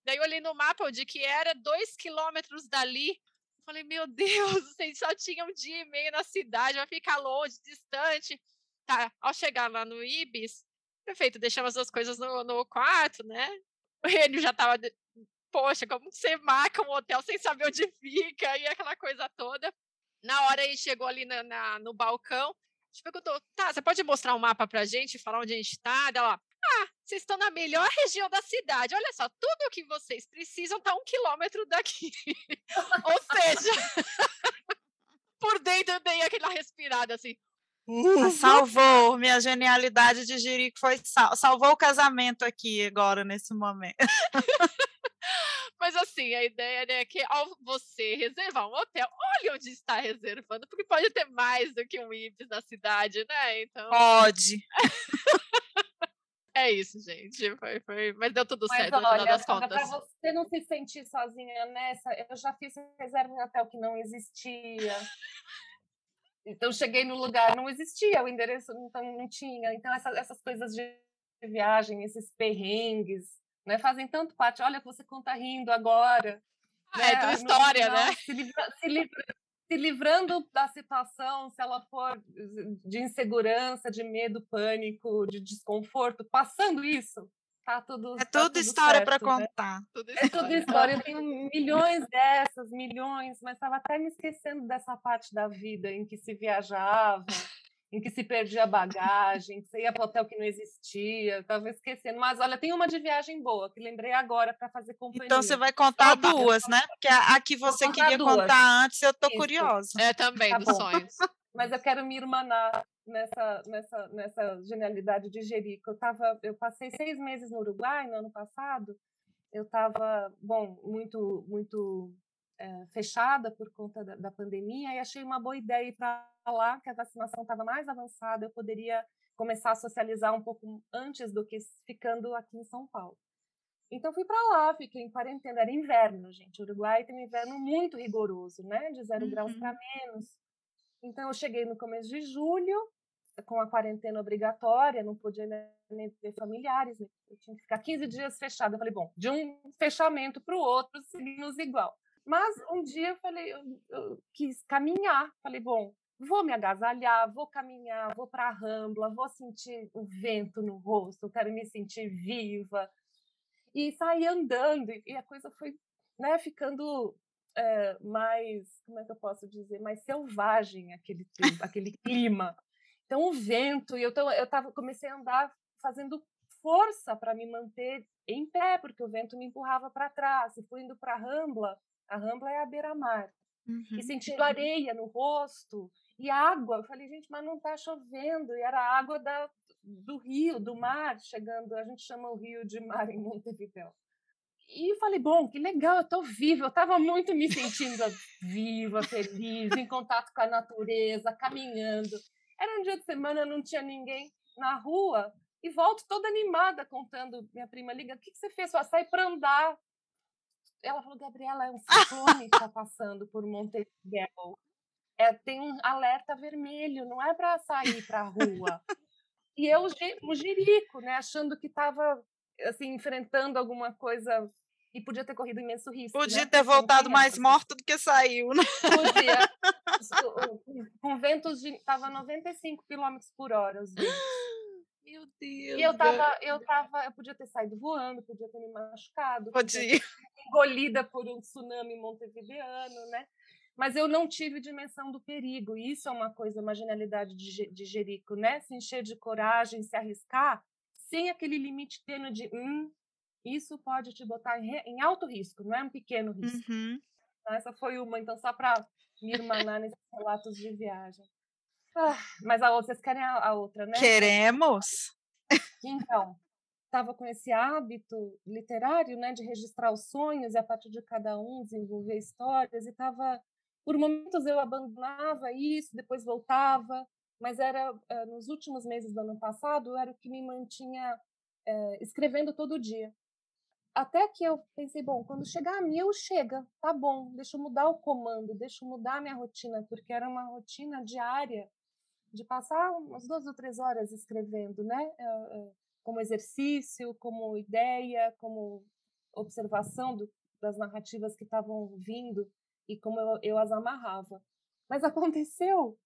Daí eu olhei no mapa onde que era, dois quilômetros dali. Falei, meu Deus, [laughs] vocês só tinham um dia e meio na cidade, vai ficar longe, distante. Tá, ao chegar lá no Ibis, perfeito, deixamos as coisas no, no quarto, né? O Renio já estava poxa, como você marca um hotel sem saber onde fica e aquela coisa toda. Na hora ele chegou ali na, na, no balcão, a gente perguntou, tá, você pode mostrar um mapa pra gente, falar onde a gente tá? Ela, ah, vocês estão na melhor região da cidade. Olha só, tudo o que vocês precisam tá um quilômetro daqui. [laughs] Ou seja, [laughs] por dentro eu dei aquela respirada assim. Uh, [laughs] salvou, minha genialidade de Jerico foi sal salvou o casamento aqui agora, nesse momento. [laughs] Mas assim, a ideia é que ao você reservar um hotel, olhe onde está reservando, porque pode ter mais do que um Ibis na cidade, né? Então. Pode. é isso, gente. Foi, foi... Mas deu tudo Mas certo olha, no final das contas. Para você não se sentir sozinha nessa, eu já fiz reserva em hotel que não existia. [laughs] Então cheguei no lugar, não existia, o endereço não, não tinha. Então essa, essas coisas de viagem, esses perrengues, né? Fazem tanto parte. Olha você conta rindo agora. Ah, né? É tua história, final, né? Se livra, se, livra, se livrando da situação, se ela for de insegurança, de medo, pânico, de desconforto, passando isso, tá tudo. É tá tudo, história para né? contar. Tudo é tudo história. Eu tenho milhões dessas, milhões, mas estava até me esquecendo dessa parte da vida em que se viajava em que se perdia bagagem, que você ia para hotel que não existia, estava esquecendo. Mas olha, tem uma de viagem boa que lembrei agora para fazer companhia. Então você vai contar duas, né? Porque a, a que você contar queria duas. contar antes, eu estou curiosa. É também, tá dos bom. sonhos. Mas eu quero me irmanar nessa, nessa, nessa genialidade de Jerico. Eu, tava, eu passei seis meses no Uruguai no ano passado. Eu estava, bom, muito, muito é, fechada por conta da, da, pandemia e achei uma boa ideia ir para lá, que a vacinação estava mais avançada, eu poderia começar a socializar um pouco antes do que ficando aqui em São Paulo. Então fui para lá, fiquei em quarentena, era inverno, gente. O Uruguai tem um inverno muito rigoroso, né? De zero uhum. graus para menos. Então eu cheguei no começo de julho, com a quarentena obrigatória, não podia nem ver familiares, né? eu tinha que ficar 15 dias fechada. Eu falei, bom, de um fechamento para o outro, seguimos igual. Mas um dia eu falei, eu, eu quis caminhar. Falei, bom, vou me agasalhar, vou caminhar, vou para a rambla, vou sentir o vento no rosto, quero me sentir viva. E saí andando, e a coisa foi né, ficando é, mais, como é que eu posso dizer, mais selvagem aquele tempo, aquele clima. Então o vento, e eu, eu tava, comecei a andar fazendo força para me manter em pé, porque o vento me empurrava para trás. E fui indo para a rambla, a Rambla é a beira-mar. Uhum. E sentindo areia no rosto e água. Eu falei, gente, mas não está chovendo. E era água da, do rio, do mar, chegando. A gente chama o rio de mar em Montevideo. E falei, bom, que legal, eu estou viva. Eu estava muito me sentindo viva, feliz, em contato com a natureza, caminhando. Era um dia de semana, não tinha ninguém na rua. E volto toda animada, contando. Minha prima liga: o que, que você fez? Eu saí para andar ela falou, Gabriela, é um ciclone que está passando por Montevideo. É, tem um alerta vermelho, não é para sair para a rua. E eu, o jirico, né, achando que estava assim, enfrentando alguma coisa e podia ter corrido imenso risco. Podia né? ter voltado mais morto do que saiu, né? Podia. [laughs] Com ventos de. Estava 95 km por hora os ventos. Meu Deus. E eu tava, eu tava, eu podia ter saído voando, podia ter me machucado, podia, podia engolida por um tsunami montevideano, né? Mas eu não tive dimensão do perigo. E isso é uma coisa, uma genialidade de, de Jerico, né? Se encher de coragem, se arriscar, sem aquele limite tênue de hum, isso pode te botar em, alto risco, não é um pequeno risco. Uhum. Então, essa foi uma, então, só para me irmanar nesses relatos de viagem. Ah, mas a outra, vocês querem a, a outra, né? Queremos! Então, estava com esse hábito literário, né, de registrar os sonhos e a partir de cada um desenvolver histórias e estava por momentos eu abandonava isso, depois voltava, mas era eh, nos últimos meses do ano passado era o que me mantinha é, escrevendo todo dia. Até que eu pensei, bom, quando chegar a mil, chega, tá bom, deixa eu mudar o comando, deixa eu mudar a minha rotina, porque era uma rotina diária de passar umas duas ou três horas escrevendo, né? Eh, como exercício, como ideia, como observação do, das narrativas que estavam vindo e como eu, eu as amarrava. Mas [laughs] aconteceu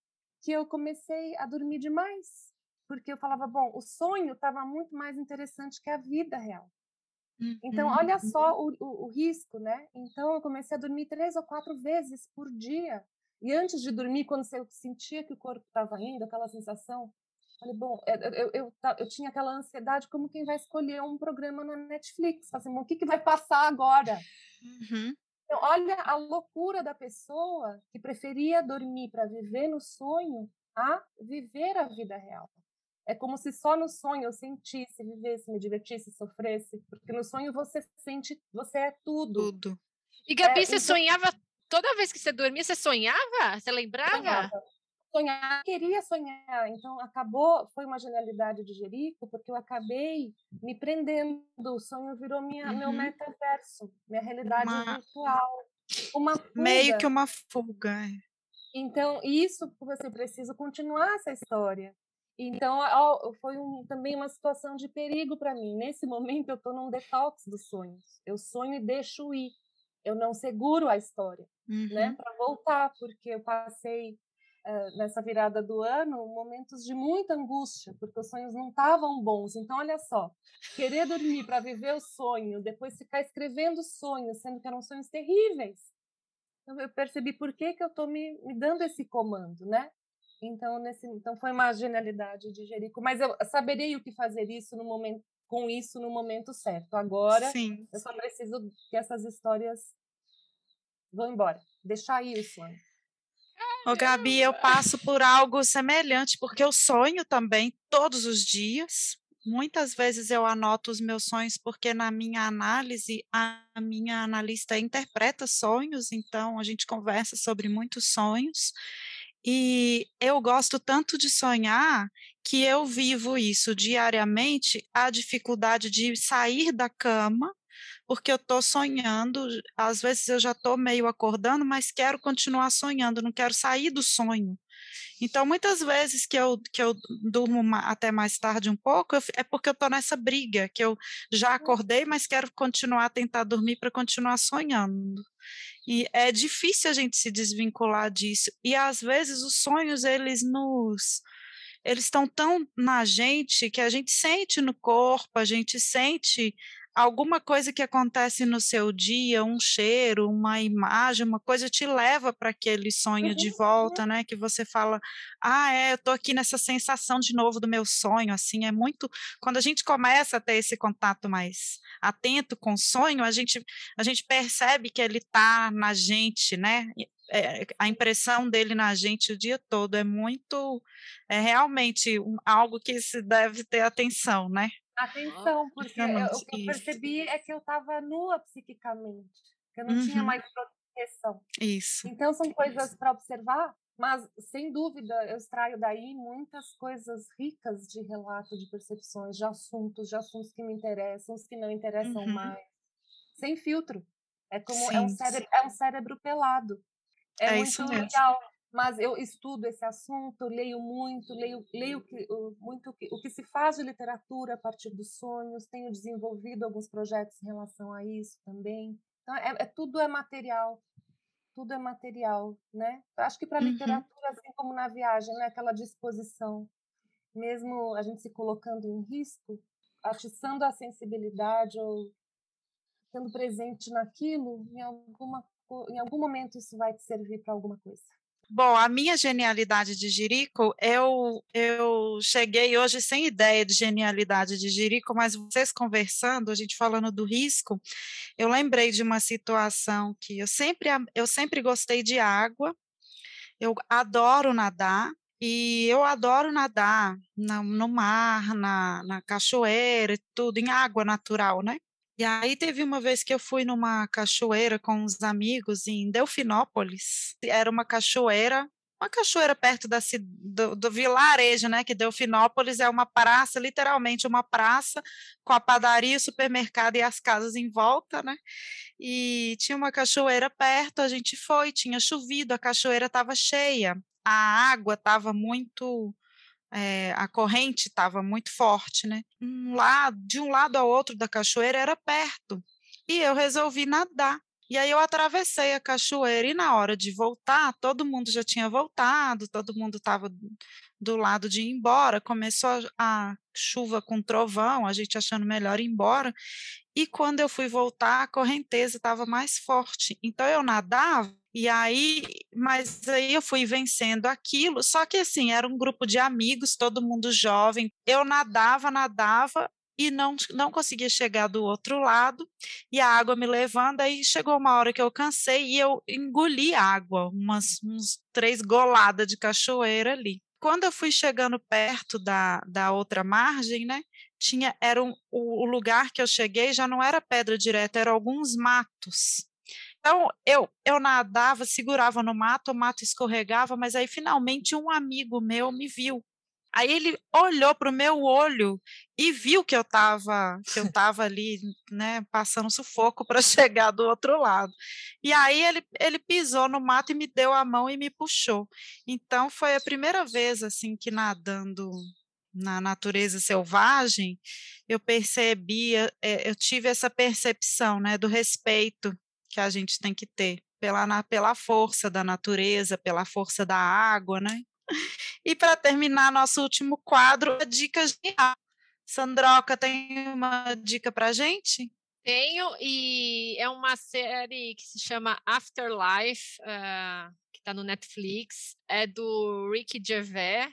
que eu comecei a dormir demais, porque eu falava, bom, o sonho estava muito mais interessante que a vida real. Então, uhum. olha só o, o, o, risco, né? Então, eu comecei a dormir três ou quatro vezes por dia. E antes de dormir, quando eu sentia que o corpo estava indo, aquela sensação Falei, bom, é, eu, eu, eu, eu, tinha aquela ansiedade como quem vai escolher um programa na Netflix. Assim, bom, o que, que vai passar agora? Uhum. Então, olha a loucura da pessoa que preferia dormir para viver no sonho a viver a vida real. É como se só no sonho eu sentisse, vivesse, me divertisse, sofresse, porque no sonho você sente, você é tudo. Tudo. E Gabi, é, você então... sonhava toda vez que você dormia, você sonhava? Você lembrava? Sonhava sonhar, queria sonhar. Então, acabou, foi uma genialidade de Jerico, porque eu acabei me prendendo. O sonho virou minha, uhum. meu metaverso, minha realidade uma... virtual. Uma fuga. Meio que uma fuga. É. Então, isso você precisa continuar essa história. Então, foi um, também uma situação de perigo para mim. Nesse momento, eu estou num detox dos sonhos. Eu sonho e deixo ir. eu não seguro a história, né, uhum. né, para voltar, porque eu passei nessa virada do ano momentos de muita angústia, porque os sonhos não estavam bons. Então, olha só, querer dormir para viver o sonho, depois ficar escrevendo sonhos, sendo que eram sonhos terríveis. Então, eu percebi por que, que eu estou me, me dando esse comando, né? Então, nesse, então foi uma genialidade de Jerico, mas eu saberei o que fazer isso no momento com isso no momento certo. Agora, Sim. eu só preciso que essas histórias vão embora. Deixar isso. Ô, Gabi, eu passo por algo semelhante, porque eu sonho também todos os dias. Muitas vezes eu anoto os meus sonhos, porque na minha análise, a minha analista interpreta sonhos, então a gente conversa sobre muitos sonhos. E eu gosto tanto de sonhar que eu vivo isso diariamente, a dificuldade de sair da cama, porque eu estou sonhando, às vezes eu já estou meio acordando, mas quero continuar sonhando, não quero sair do sonho. Então, muitas vezes que eu, que eu durmo até mais tarde um pouco, eu, é porque eu estou nessa briga, que eu já hum. acordei, mas quero continuar a tentar dormir para continuar sonhando. E é difícil a gente se desvincular disso. E às vezes os sonhos, eles nos eles estão tão na gente que a gente sente no corpo, a gente sente alguma coisa que acontece no seu dia, um cheiro, uma imagem, uma coisa te leva para aquele sonho uhum, de volta, uhum. né? Que você fala, ah, é, eu tô aqui nessa sensação de novo do meu sonho, assim, é muito. Quando a gente começa a ter esse contato mais atento com o sonho, a gente, a gente percebe que ele tá na gente, né? É, a impressão dele na gente o dia todo é muito, é realmente um, algo que se deve ter atenção, né? Atenção, porque eu, o que eu percebi é que eu estava nua psiquicamente, que eu não uhum. tinha mais proteção. Isso. Então são coisas para observar, mas sem dúvida eu extraio daí muitas coisas ricas de relato, de percepções, de assuntos, de assuntos que me interessam, os que não interessam uhum. mais, sem filtro. É como Sim. é um cérebro, é um cérebro pelado. É, é muito legal mas eu estudo esse assunto, leio muito, leio, leio que, muito o que se faz de literatura a partir dos sonhos, tenho desenvolvido alguns projetos em relação a isso também. Então, é, é tudo é material, tudo é material, né? Acho que para a uhum. literatura, assim como na viagem, né? aquela disposição, mesmo a gente se colocando em risco, atiçando a sensibilidade ou estando presente naquilo, em, alguma, em algum momento isso vai te servir para alguma coisa. Bom, a minha genialidade de Jerico, eu, eu cheguei hoje sem ideia de genialidade de Jerico, mas vocês conversando, a gente falando do risco, eu lembrei de uma situação que eu sempre, eu sempre gostei de água, eu adoro nadar, e eu adoro nadar no, no mar, na, na cachoeira, tudo, em água natural, né? E aí teve uma vez que eu fui numa cachoeira com uns amigos em Delfinópolis. Era uma cachoeira, uma cachoeira perto da, do, do vilarejo, né? Que Delfinópolis é uma praça, literalmente uma praça, com a padaria, o supermercado e as casas em volta, né? E tinha uma cachoeira perto, a gente foi, tinha chovido, a cachoeira estava cheia, a água estava muito é, a corrente estava muito forte, né? Um lado, de um lado ao outro da cachoeira era perto. E eu resolvi nadar. E aí eu atravessei a cachoeira e na hora de voltar, todo mundo já tinha voltado, todo mundo estava do lado de ir embora. Começou a, a chuva com trovão, a gente achando melhor ir embora. E quando eu fui voltar, a correnteza estava mais forte. Então eu nadava e aí, mas aí eu fui vencendo aquilo, só que assim, era um grupo de amigos, todo mundo jovem. Eu nadava, nadava e não, não conseguia chegar do outro lado, e a água me levando, aí chegou uma hora que eu cansei e eu engoli água, umas uns três goladas de cachoeira ali. Quando eu fui chegando perto da, da outra margem, né, tinha, era um, o, o lugar que eu cheguei já não era pedra direta, eram alguns matos. Então, eu, eu nadava, segurava no mato, o mato escorregava, mas aí finalmente um amigo meu me viu. Aí ele olhou para o meu olho e viu que eu estava que eu tava ali, né, passando sufoco para [laughs] chegar do outro lado. E aí ele, ele pisou no mato e me deu a mão e me puxou. Então foi a primeira vez assim que nadando na natureza selvagem, eu percebia, eh, eu tive essa percepção, né, do respeito que a gente tem que ter pela, na, pela força da natureza, pela força da água, né? E para terminar nosso último quadro, a dica genial. Sandroca, tem uma dica para gente? Tenho, e é uma série que se chama Afterlife, uh, que está no Netflix, é do Ricky Gervais.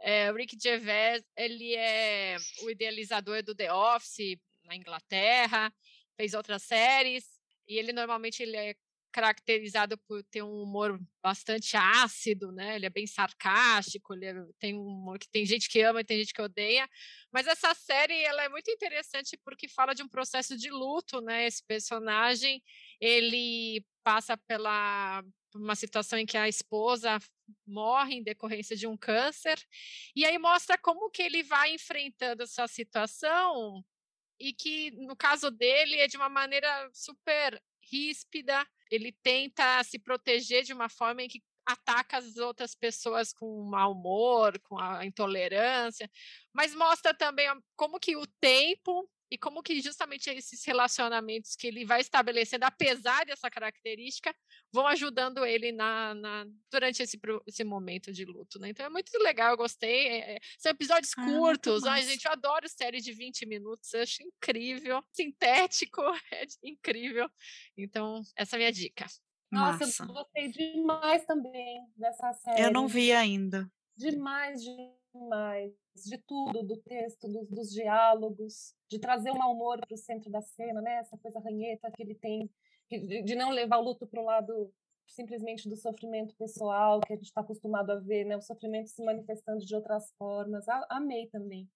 É, o Ricky Gervais, ele é o idealizador do The Office na Inglaterra, fez outras séries, e ele normalmente ele é caracterizado por ter um humor bastante ácido, né? Ele é bem sarcástico, ele é, tem um humor que tem gente que ama e tem gente que odeia. Mas essa série ela é muito interessante porque fala de um processo de luto, né? Esse personagem ele passa pela uma situação em que a esposa morre em decorrência de um câncer e aí mostra como que ele vai enfrentando essa situação e que no caso dele é de uma maneira super ríspida, ele tenta se proteger de uma forma em que ataca as outras pessoas com mau humor, com a intolerância, mas mostra também como que o tempo e como que justamente esses relacionamentos que ele vai estabelecendo, apesar dessa característica, vão ajudando ele na, na durante esse, esse momento de luto, né? Então é muito legal, eu gostei. É, é são episódios ah, curtos. Ai, gente, eu adoro séries de 20 minutos, eu acho incrível. Sintético, [laughs] é incrível. Então, essa é a minha dica. Nossa, Massa. eu gostei demais também dessa série. Eu não vi ainda. Demais, demais. De tudo, do texto, dos, dos diálogos, de trazer o mau humor para o centro da cena, né? Essa coisa ranheta que ele tem de, de não levar o luto para o lado simplesmente do sofrimento pessoal que a gente está acostumado a ver, né? O sofrimento se manifestando de outras formas. Amei também.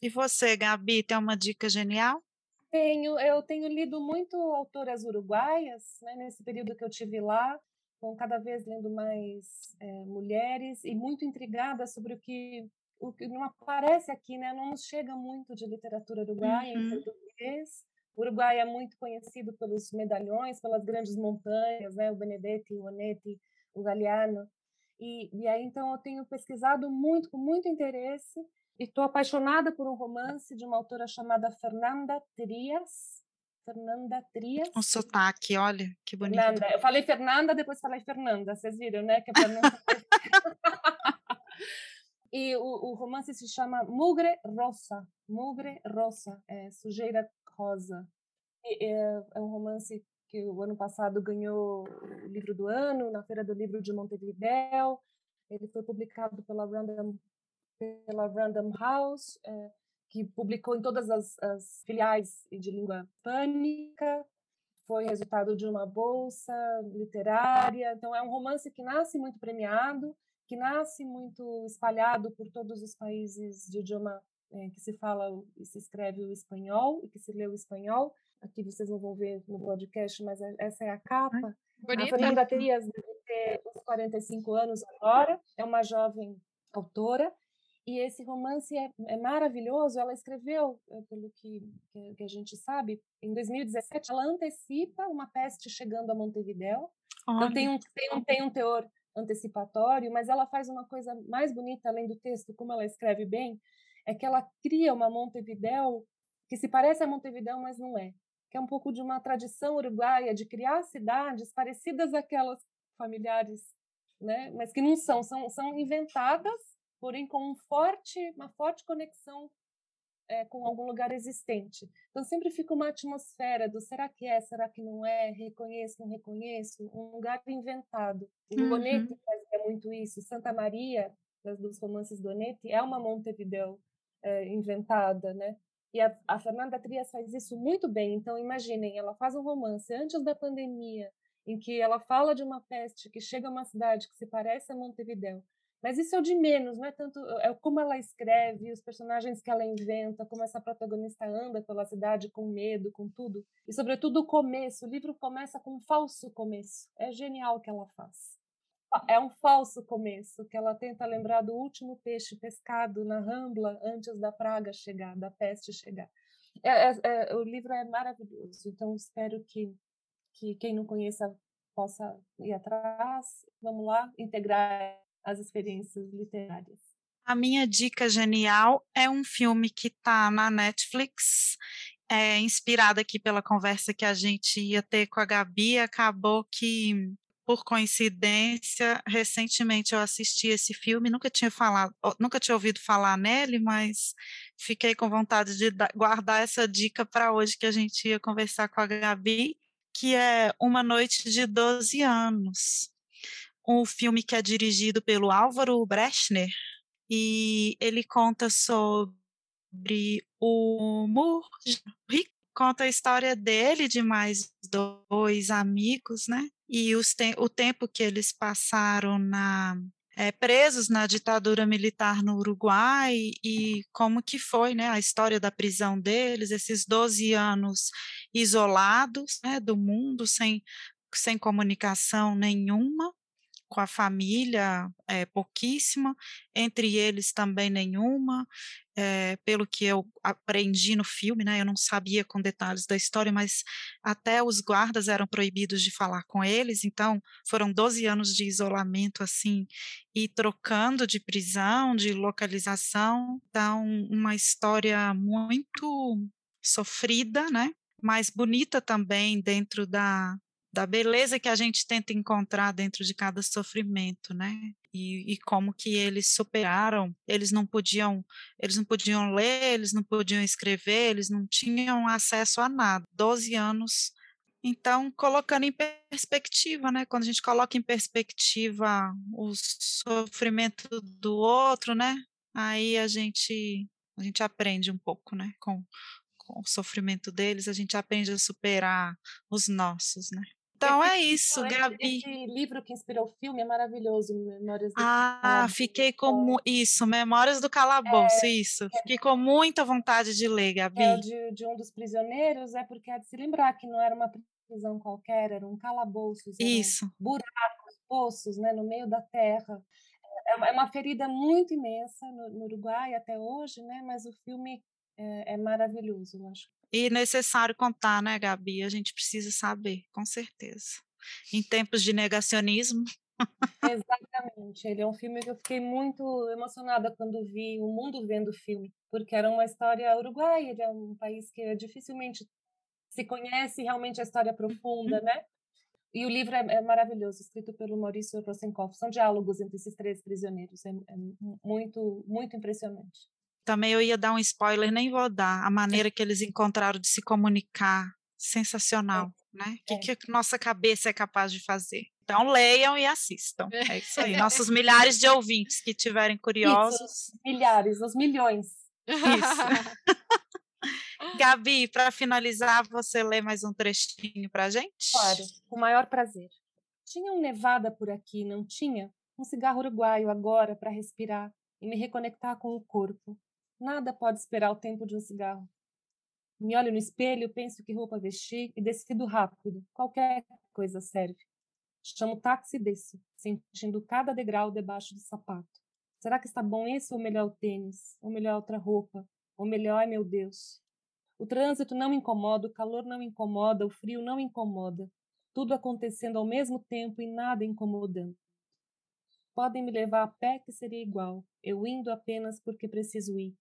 E você, Gabi, tem uma dica genial? Tenho, eu tenho lido muito autoras uruguaias, né? Nesse período que eu tive lá, com cada vez lendo mais é, mulheres e muito intrigada sobre o que o que não aparece aqui, né? Não nos chega muito de literatura uruguaia uhum. em português. O Uruguai é muito conhecido pelos medalhões, pelas grandes montanhas, né? O Benedetti, o Onetti, o Galeano. E, e aí, então, eu tenho pesquisado muito, com muito interesse, e estou apaixonada por um romance de uma autora chamada Fernanda Trias. Fernanda Trias. O sotaque, olha, que bonito. Fernanda. Eu falei Fernanda, depois falei Fernanda, vocês viram, né? Que a [laughs] [laughs] e o, o, romance se chama Mugre Rosa. Mugre Rosa, é sujeira rosa. É, é um romance que o ano passado ganhou o livro do ano na Feira do Livro de Montevideo. Ele foi publicado pela Random, pela Random House, é, que publicou em todas as, as filiais de língua hispânica. Foi resultado de uma bolsa literária. Então, é um romance que nasce muito premiado, que nasce muito espalhado por todos os países de idioma é, que se fala e se escreve o espanhol e que se lê o espanhol. Aqui vocês não vão ver no podcast, mas é, essa é a capa. Bonita. A Fernanda Trias deve ter uns 45 anos agora, é uma jovem autora, e esse romance é, é maravilhoso. Ela escreveu, é, pelo que, que, a gente sabe, em 2017, ela antecipa uma peste chegando a Montevideo. Então tem um, tem, um, tem um teor antecipatório, mas ela faz uma coisa mais bonita além do texto, como ela escreve bem, é que ela cria uma Montevidéu que se parece a Montevidéu, mas não é. Que é um pouco de uma tradição uruguaia de criar cidades parecidas àquelas familiares, né? mas que não são, são, são inventadas, porém com um forte, uma forte conexão é, com algum lugar existente. Então sempre fica uma atmosfera do será que é, será que não é, reconheço, não reconheço, um lugar inventado. O uhum. Bonetti fazia muito isso, Santa Maria, dos romances do Bonetti, é uma Montevideo é, inventada, né? E a, a, Fernanda Trias faz isso muito bem. Então, imaginem, ela faz um romance antes da pandemia, em que ela fala de uma peste que chega a uma cidade que se parece a Montevideo. Mas isso é o de menos, não é tanto. É como ela escreve, os personagens que ela inventa, como essa protagonista anda pela cidade com medo, com tudo. E, sobretudo, o começo. O livro começa com um falso começo. É genial o que ela faz é um falso começo, que ela tenta lembrar do último peixe pescado na Rambla antes da praga chegar, da peste chegar. É, é, é, o livro é maravilhoso, então espero que, que quem não conheça possa ir atrás. Vamos lá, integrar as experiências literárias. A minha dica genial é um filme que está na Netflix é, inspirada aqui pela conversa que a gente ia ter com a Gabi, acabou que, por coincidência, recentemente eu assisti esse filme, nunca tinha falado, nunca tinha ouvido falar nele, mas fiquei com vontade de guardar essa dica para hoje que a gente ia conversar com a Gabi, que é Uma Noite de 12 Anos. Um filme que é dirigido pelo Álvaro Brechner, e ele conta sobre o Murri, conta a história dele de mais dois amigos, né? E os te o tempo que eles passaram na é, presos na ditadura militar no Uruguai e como que foi né, a história da prisão deles, esses 12 anos isolados né, do mundo, sem, sem comunicação nenhuma, com a família é, pouquíssima, entre eles também nenhuma, é, pelo que eu aprendi no filme, né? Eu não sabia com detalhes da história, mas até os guardas eram proibidos de falar com eles, então foram 12 anos de isolamento assim e trocando de prisão, de localização, então uma história muito sofrida, né? Mas bonita também dentro da da beleza que a gente tenta encontrar dentro de cada sofrimento, né? E, e, como que eles superaram. Eles não podiam, eles não podiam ler, eles não podiam escrever, eles não tinham acesso a nada. Doze anos. Então, colocando em perspectiva, né? Quando a gente coloca em perspectiva o sofrimento do outro, né? Aí a gente a gente aprende um pouco, né? Com, com o sofrimento deles, a gente aprende a superar os nossos, né? Então é isso, Gabi. Esse livro que inspirou o filme é maravilhoso, Memórias do Ah, fiquei com isso, Memórias do Calabouço, é, isso. É, fiquei com muita vontade de ler, Gabi. É de, de, um dos prisioneiros, é porque é de se lembrar que não era uma prisão qualquer, era um calabouço. Isso. Buracos, poços, né, no meio da terra. É, é uma ferida muito imensa no, no Uruguai até hoje, né, mas o filme é, é maravilhoso, eu acho. E necessário contar, né, Gabi? A gente precisa saber, com certeza. Em tempos de negacionismo. Exatamente. Ele é um filme que eu fiquei muito emocionada quando vi o mundo vendo o filme, porque era uma história uruguaia, ele é um país que dificilmente se conhece realmente a história profunda, uhum. né? E o livro é, é, maravilhoso, escrito pelo Maurício Rosenkoff. São diálogos entre esses três prisioneiros. É, é muito, muito impressionante também eu ia dar um spoiler, nem vou dar, a maneira que eles encontraram de se comunicar, sensacional, é. né? O que, é. que nossa cabeça é capaz de fazer? Então leiam e assistam. É isso aí. [laughs] Nossos milhares de ouvintes que tiverem curiosos. Isso, milhares, os milhões. Isso. [laughs] Gabi, para finalizar, você lê mais um trechinho para gente? Claro, com o maior prazer. Tinha um nevada por aqui, não tinha? Um cigarro uruguaio agora para respirar e me reconectar com o corpo. Nada pode esperar o tempo de um cigarro. Me olho no espelho, penso que roupa vestir e decido rápido. Qualquer coisa serve. Chamo o táxi e desço, sentindo cada degrau debaixo do sapato. Será que está bom esse ou melhor o tênis? Ou melhor outra roupa? Ou melhor, ai meu Deus. O trânsito não me incomoda, o calor não incomoda, o frio não incomoda. Tudo acontecendo ao mesmo tempo e nada incomodando. Podem me levar a pé que seria igual, eu indo apenas porque preciso ir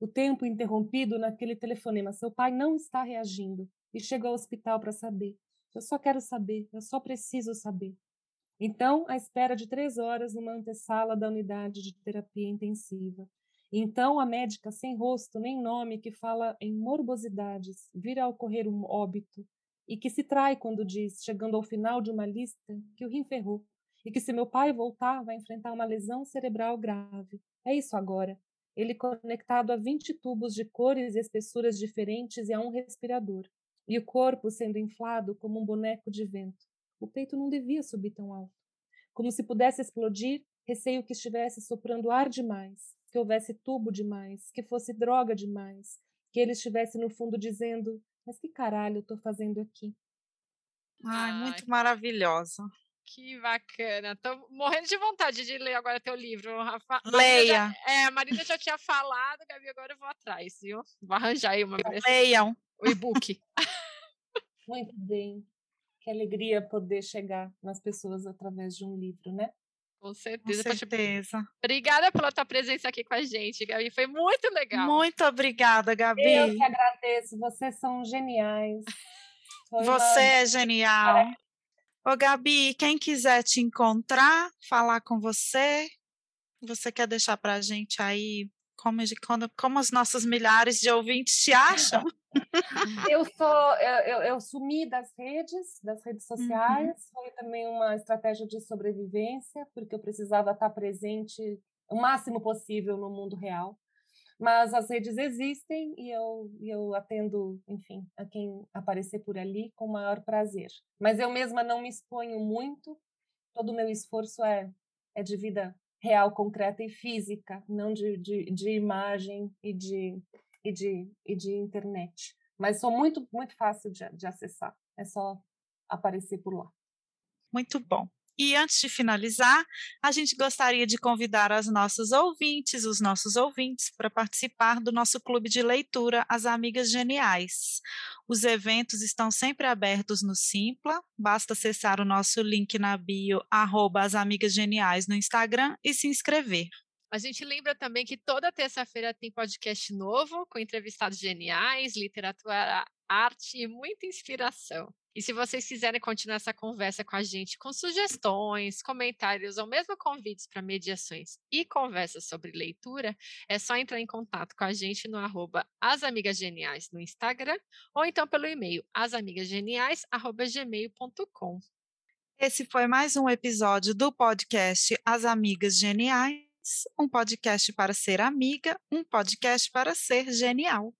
o tempo interrompido naquele telefonema. Seu pai não está reagindo e chega ao hospital para saber. Eu só quero saber, eu só preciso saber. Então, a espera de três horas numa antessala da unidade de terapia intensiva. Então, a médica sem rosto nem nome que fala em morbosidades vira a ocorrer um óbito e que se trai quando diz, chegando ao final de uma lista, que o rim ferrou e que se meu pai voltar vai enfrentar uma lesão cerebral grave. É isso agora ele conectado a 20 tubos de cores e espessuras diferentes e a um respirador, e o corpo sendo inflado como um boneco de vento. O peito não devia subir tão alto. Como se pudesse explodir, receio que estivesse soprando ar demais, que houvesse tubo demais, que fosse droga demais, que ele estivesse no fundo dizendo: Mas que caralho eu tô fazendo aqui? Ai, muito maravilhosa. Que bacana. Tô morrendo de vontade de ler agora teu livro, Rafa. Leia. Já, é, a Marina já tinha falado, Gabi, agora eu vou atrás, viu? Vou arranjar aí uma vez. Leiam. O e-book. Muito bem. Que alegria poder chegar nas pessoas através de um livro, né? Com certeza. Com certeza. Obrigada pela tua presença aqui com a gente, Gabi. Foi muito legal. Muito obrigada, Gabi. Eu que agradeço. Vocês são geniais. Foi Você uma... é genial. Ô, Gabi, quem quiser te encontrar, falar com você, você quer deixar para a gente aí como, como, como os nossos milhares de ouvintes te acham? [laughs] eu sou, eu, eu, eu, sumi das redes, das redes uhum. sociais. Uhum. Foi também uma estratégia de sobrevivência, porque eu precisava estar presente o máximo possível no mundo real. Mas as redes existem e eu, eu atendo, enfim, a quem aparecer por ali com o maior prazer. Mas eu mesma não me exponho muito. Todo o meu esforço é, é de vida real, concreta e física, não de, de, de imagem e de, e, de, e de internet. Mas sou muito, muito fácil de, de acessar. É só aparecer por lá. Muito bom. E antes de finalizar, a gente gostaria de convidar as nossas ouvintes, os nossos ouvintes, para participar do nosso clube de leitura As Amigas Geniais. Os eventos estão sempre abertos no Simpla, basta acessar o nosso link na bio, arroba As Amigas Geniais no Instagram e se inscrever. A gente lembra também que toda terça-feira tem podcast novo, com entrevistados geniais, literatura, arte e muita inspiração. E se vocês quiserem continuar essa conversa com a gente, com sugestões, comentários ou mesmo convites para mediações e conversas sobre leitura, é só entrar em contato com a gente no arroba As Amigas Geniais no Instagram ou então pelo e-mail asamigasgeniais.gmail.com. Esse foi mais um episódio do podcast As Amigas Geniais, um podcast para ser amiga, um podcast para ser genial.